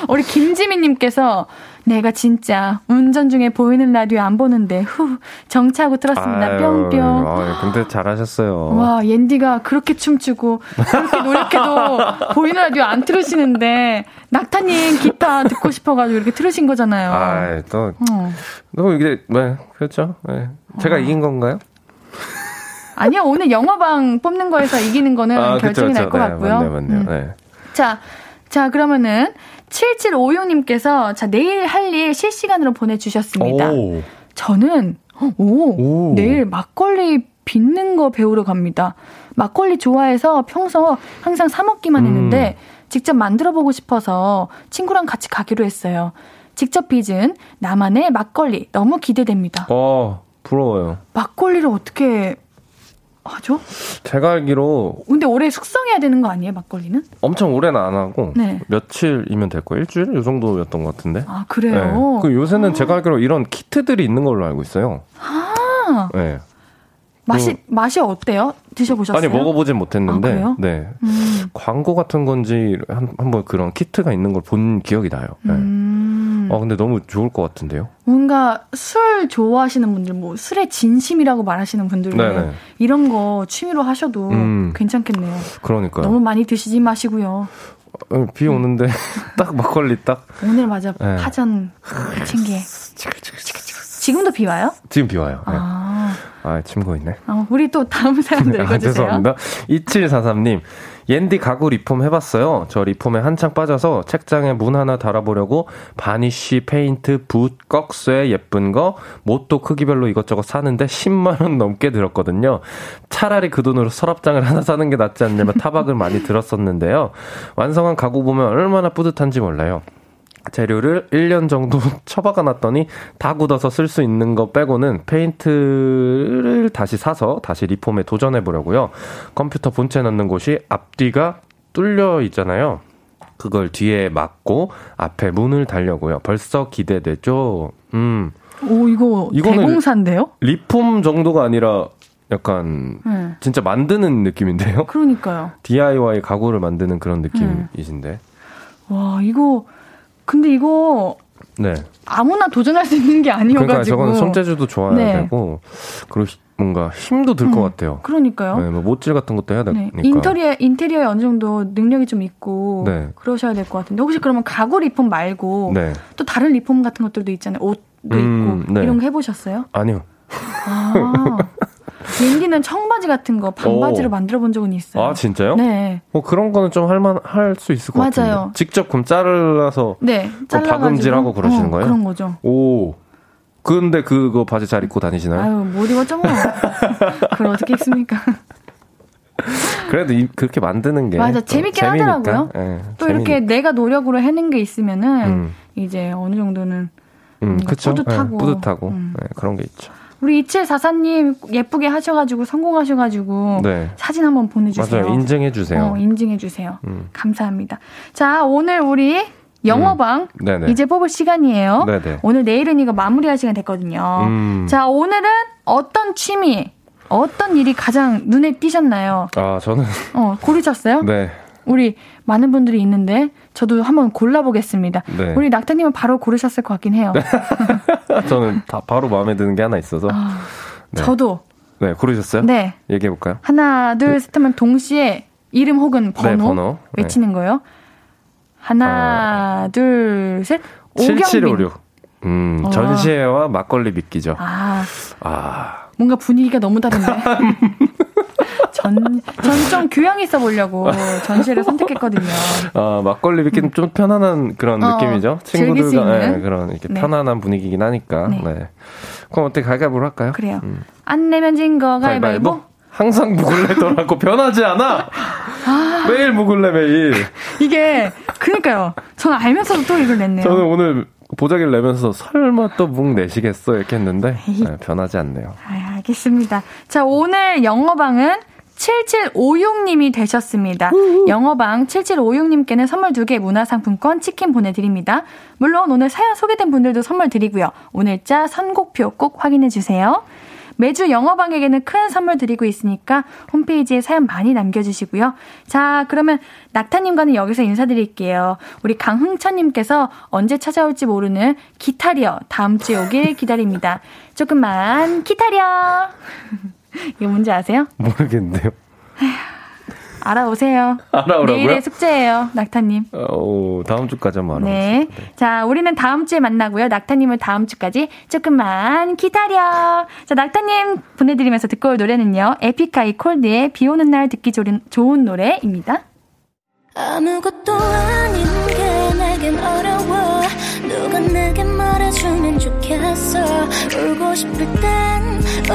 우리 김지민님께서 내가 진짜 운전 중에 보이는 라디오 안 보는데 후 정차하고 들었습니다. 아유, 뿅뿅. 아유, 근데 잘하셨어요. 와 옌디가 그렇게 춤추고 그렇게 노력해도 보이는 라디오 안 틀으시는데 낙타님 기타 듣고 싶어가지고 이렇게 틀으신 거잖아요. 아, 또, 어. 또 이게, 네, 그렇죠. 네. 제가 어. 이긴 건가요? 아니요 오늘 영화방 뽑는 거에서 이기는 거는 결정이 날것 네, 같고요. 맞네요, 맞네요. 음. 네. 자, 자 그러면은 7756님께서 자 내일 할 일 실시간으로 보내주셨습니다. 오. 저는 오, 오. 내일 막걸리 빚는 거 배우러 갑니다. 막걸리 좋아해서 평소 항상 사 먹기만 음. 했는데 직접 만들어 보고 싶어서 친구랑 같이 가기로 했어요. 직접 빚은 나만의 막걸리 너무 기대됩니다. 어, 부러워요. 막걸리를 어떻게 하죠? 제가 알기로 근데 오래 숙성해야 되는 거 아니에요, 막걸리는? 엄청 오래는 안 하고, 네. 며칠이면 될 거예요. 일주일? 요 정도였던 것 같은데. 아, 그래요? 그 요새는 제가 알기로 이런 키트들이 있는 걸로 알고 있어요. 아, 네. 맛이, 맛이 어때요? 드셔보셨어요? 아니 먹어보진 못했는데, 아, 그래요? 네 음. 광고 같은 건지 한, 한번 그런 키트가 있는 걸 본 기억이 나요. 네. 음. 어 근데 너무 좋을 것 같은데요. 뭔가 술 좋아하시는 분들, 뭐 술의 진심이라고 말하시는 분들은 네네. 이런 거 취미로 하셔도 음. 괜찮겠네요. 그러니까요. 너무 많이 드시지 마시고요. 어, 비 오는데 딱 막걸리 딱 오늘 맞아 네. 파전 챙기에. 지금도 비 와요? 지금 비 와요. 네. 아, 아, 침 고이네. 어, 우리 또 다음 사연 아, 읽어주세요. 죄송합니다. 2743님. 옌디 가구 리폼 해봤어요. 저 리폼에 한창 빠져서 책장에 문 하나 달아보려고 바니쉬, 페인트, 붓, 꺾쇠 예쁜 거, 못도 크기별로 이것저것 사는데 10만 원 넘게 들었거든요. 차라리 그 돈으로 서랍장을 하나 사는 게 낫지 않냐며 타박을 많이 들었었는데요. 완성한 가구 보면 얼마나 뿌듯한지 몰라요. 재료를 1년 정도 처박아 놨더니 다 굳어서 쓸 수 있는 거 빼고는 페인트를 다시 사서 다시 리폼에 도전해 보려고요. 컴퓨터 본체 넣는 곳이 앞뒤가 뚫려 있잖아요. 그걸 뒤에 막고 앞에 문을 달려고요. 벌써 기대되죠? 음. 오, 이거 대공사인데요? 리폼 정도가 아니라 약간 네. 진짜 만드는 느낌인데요. 그러니까요. DIY 가구를 만드는 그런 느낌이신데. 와, 이거, 근데 이거 네. 아무나 도전할 수 있는 게 아니어가지고. 그러니까 저거는 손재주도 좋아야 네. 되고 그리고 히- 뭔가 힘도 들것 음, 같아요. 그러니까요. 네, 뭐 못질 같은 것도 해야 네. 되니까. 인테리어, 인테리어에 어느 정도 능력이 좀 있고. 네. 그러셔야 될 것 같은데. 혹시 그러면 가구 리폼 말고. 네. 또 다른 리폼 같은 것들도 있잖아요. 옷도 음, 있고. 네. 이런 거 해보셨어요? 아니요. 아. 옌디는 청바지 같은 거 반바지로 오. 만들어 본 적은 있어요. 아 진짜요? 네. 뭐 그런 거는 좀 할만 할 수 있을 것 같아요. 맞아요. 직접 그럼 잘라서 네. 잘라가지고. 박음질하고 그러시는 어, 거예요? 그런 거죠. 오. 근데 그거 바지 잘 입고 다니시나요? 아유, 못 입었죠, 뭐. 그걸 어떻게 입습니까? 그래도 이- 그렇게 만드는 게 맞아, 또 재밌긴 재미니까. 하더라고요. 예, 또 이렇게 재미니까. 내가 노력으로 해낸 게 있으면은, 음, 이제 어느 정도는. 음, 뭔가 그쵸. 뿌듯하고. 예, 뿌듯하고 음. 예, 그런 게 있죠. 우리 2744님 예쁘게 하셔가지고 성공하셔가지고 네. 사진 한번 보내주세요. 맞아요. 인증해 주세요. 어, 인증해주세요. 음. 감사합니다. 자, 오늘 우리 영어방 음. 이제 뽑을 시간이에요. 네네. 오늘 내일은 이거 마무리할 시간 됐거든요. 음. 자, 오늘은 어떤 취미, 어떤 일이 가장 눈에 띄셨나요? 아, 저는. 어, 고르셨어요? 네. 우리 많은 분들이 있는데 저도 한번 골라보겠습니다. 네. 우리 낙타님은 바로 고르셨을 것 같긴 해요. 저는 다 바로 마음에 드는 게 하나 있어서. 아, 네. 저도 네, 고르셨어요? 네 얘기해볼까요? 하나 둘 셋 하면 동시에 이름 혹은 번호, 네, 번호. 네. 외치는 거예요. 하나 둘 셋. 오경빈. 7756. 음, 어. 전시회와 막걸리 믿기죠. 아 아, 뭔가 분위기가 너무 다른데. 전, 전좀 교양 있어 보려고 전시를 선택했거든요. 아, 막걸리 믿기는 좀 편안한 그런 어, 느낌이죠. 친구들과? 네, 그런 이렇게 네. 편안한 분위기긴 하니까. 네. 네. 그럼 어떻게 가위바위보로 할까요? 그래요. 음. 안 내면 진 거 가위바위보. 항상 묵을래더라고 변하지 않아. 매일 묵을래 매일. 이게 그니까요. 저는 알면서도 또 이걸 냈네요. 저는 오늘 보자기를 내면서 설마 또 묵 내시겠어 이렇게 했는데 네, 변하지 않네요. 아, 알겠습니다. 자, 오늘 영어방은 7756님이 되셨습니다. 영어방 7756님께는 선물 2개 문화상품권 치킨 보내드립니다. 물론 오늘 사연 소개된 분들도 선물 드리고요. 오늘자 선곡표 꼭 확인해주세요. 매주 영어방에게는 큰 선물 드리고 있으니까 홈페이지에 사연 많이 남겨주시고요. 자, 그러면 낙타님과는 여기서 인사드릴게요. 우리 강흥천님께서 언제 찾아올지 모르는 기타리어 다음 주에 오길 기다립니다. 조금만 기다려. 이거 뭔지 아세요? 모르겠는데요. 알아오세요. 알아오라고요? 내일의 숙제예요, 낙타님. 어, 다음 주까지 한번 알아보겠습니다. 네. 자, 우리는 다음 주에 만나고요. 낙타님을 다음 주까지 조금만 기다려. 자, 낙타님 보내드리면서 듣고 올 노래는요. 에픽하이 콜드의 비 오는 날 듣기 좋은, 좋은 노래입니다. 아무것도 아닌 게 내겐 어려워 누가 내게 말해주면 좋겠어 울고 싶을 땐 웃고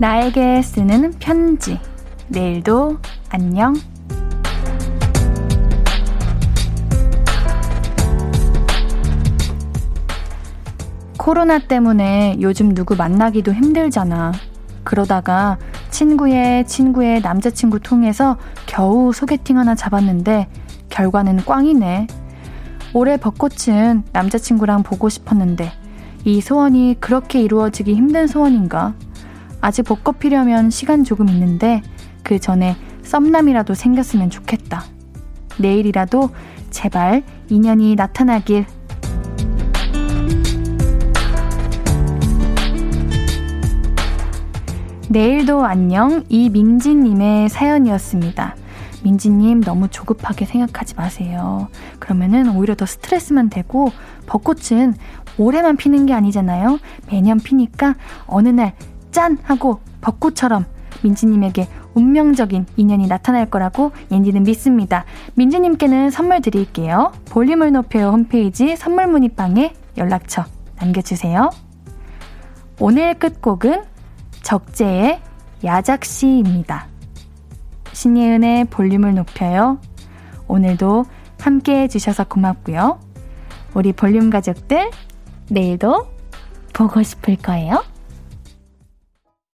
나에게 쓰는 편지. 내일도 안녕. 코로나 때문에 요즘 누구 만나기도 힘들잖아. 그러다가 친구의 친구의 남자친구 통해서 겨우 소개팅 하나 잡았는데 결과는 꽝이네. 올해 벚꽃은 남자친구랑 보고 싶었는데 이 소원이 그렇게 이루어지기 힘든 소원인가? 아직 벚꽃 피려면 시간 조금 있는데 그 전에 썸남이라도 생겼으면 좋겠다. 내일이라도 제발 인연이 나타나길. 내일도 안녕 이민지님의 사연이었습니다. 민지님 너무 조급하게 생각하지 마세요. 그러면은 오히려 더 스트레스만 되고 벚꽃은 올해만 피는 게 아니잖아요. 매년 피니까 어느 날 짠 하고 벚꽃처럼 민지님에게 운명적인 인연이 나타날 거라고 옌디는 믿습니다. 민지님께는 선물 드릴게요. 볼륨을 높여요 홈페이지 선물 문의방에 연락처 남겨주세요. 오늘 끝곡은 적재의 야작시입니다. 신예은의 볼륨을 높여요. 오늘도 함께 해주셔서 고맙고요. 우리 볼륨 가족들, 내일도 보고 싶을 거예요.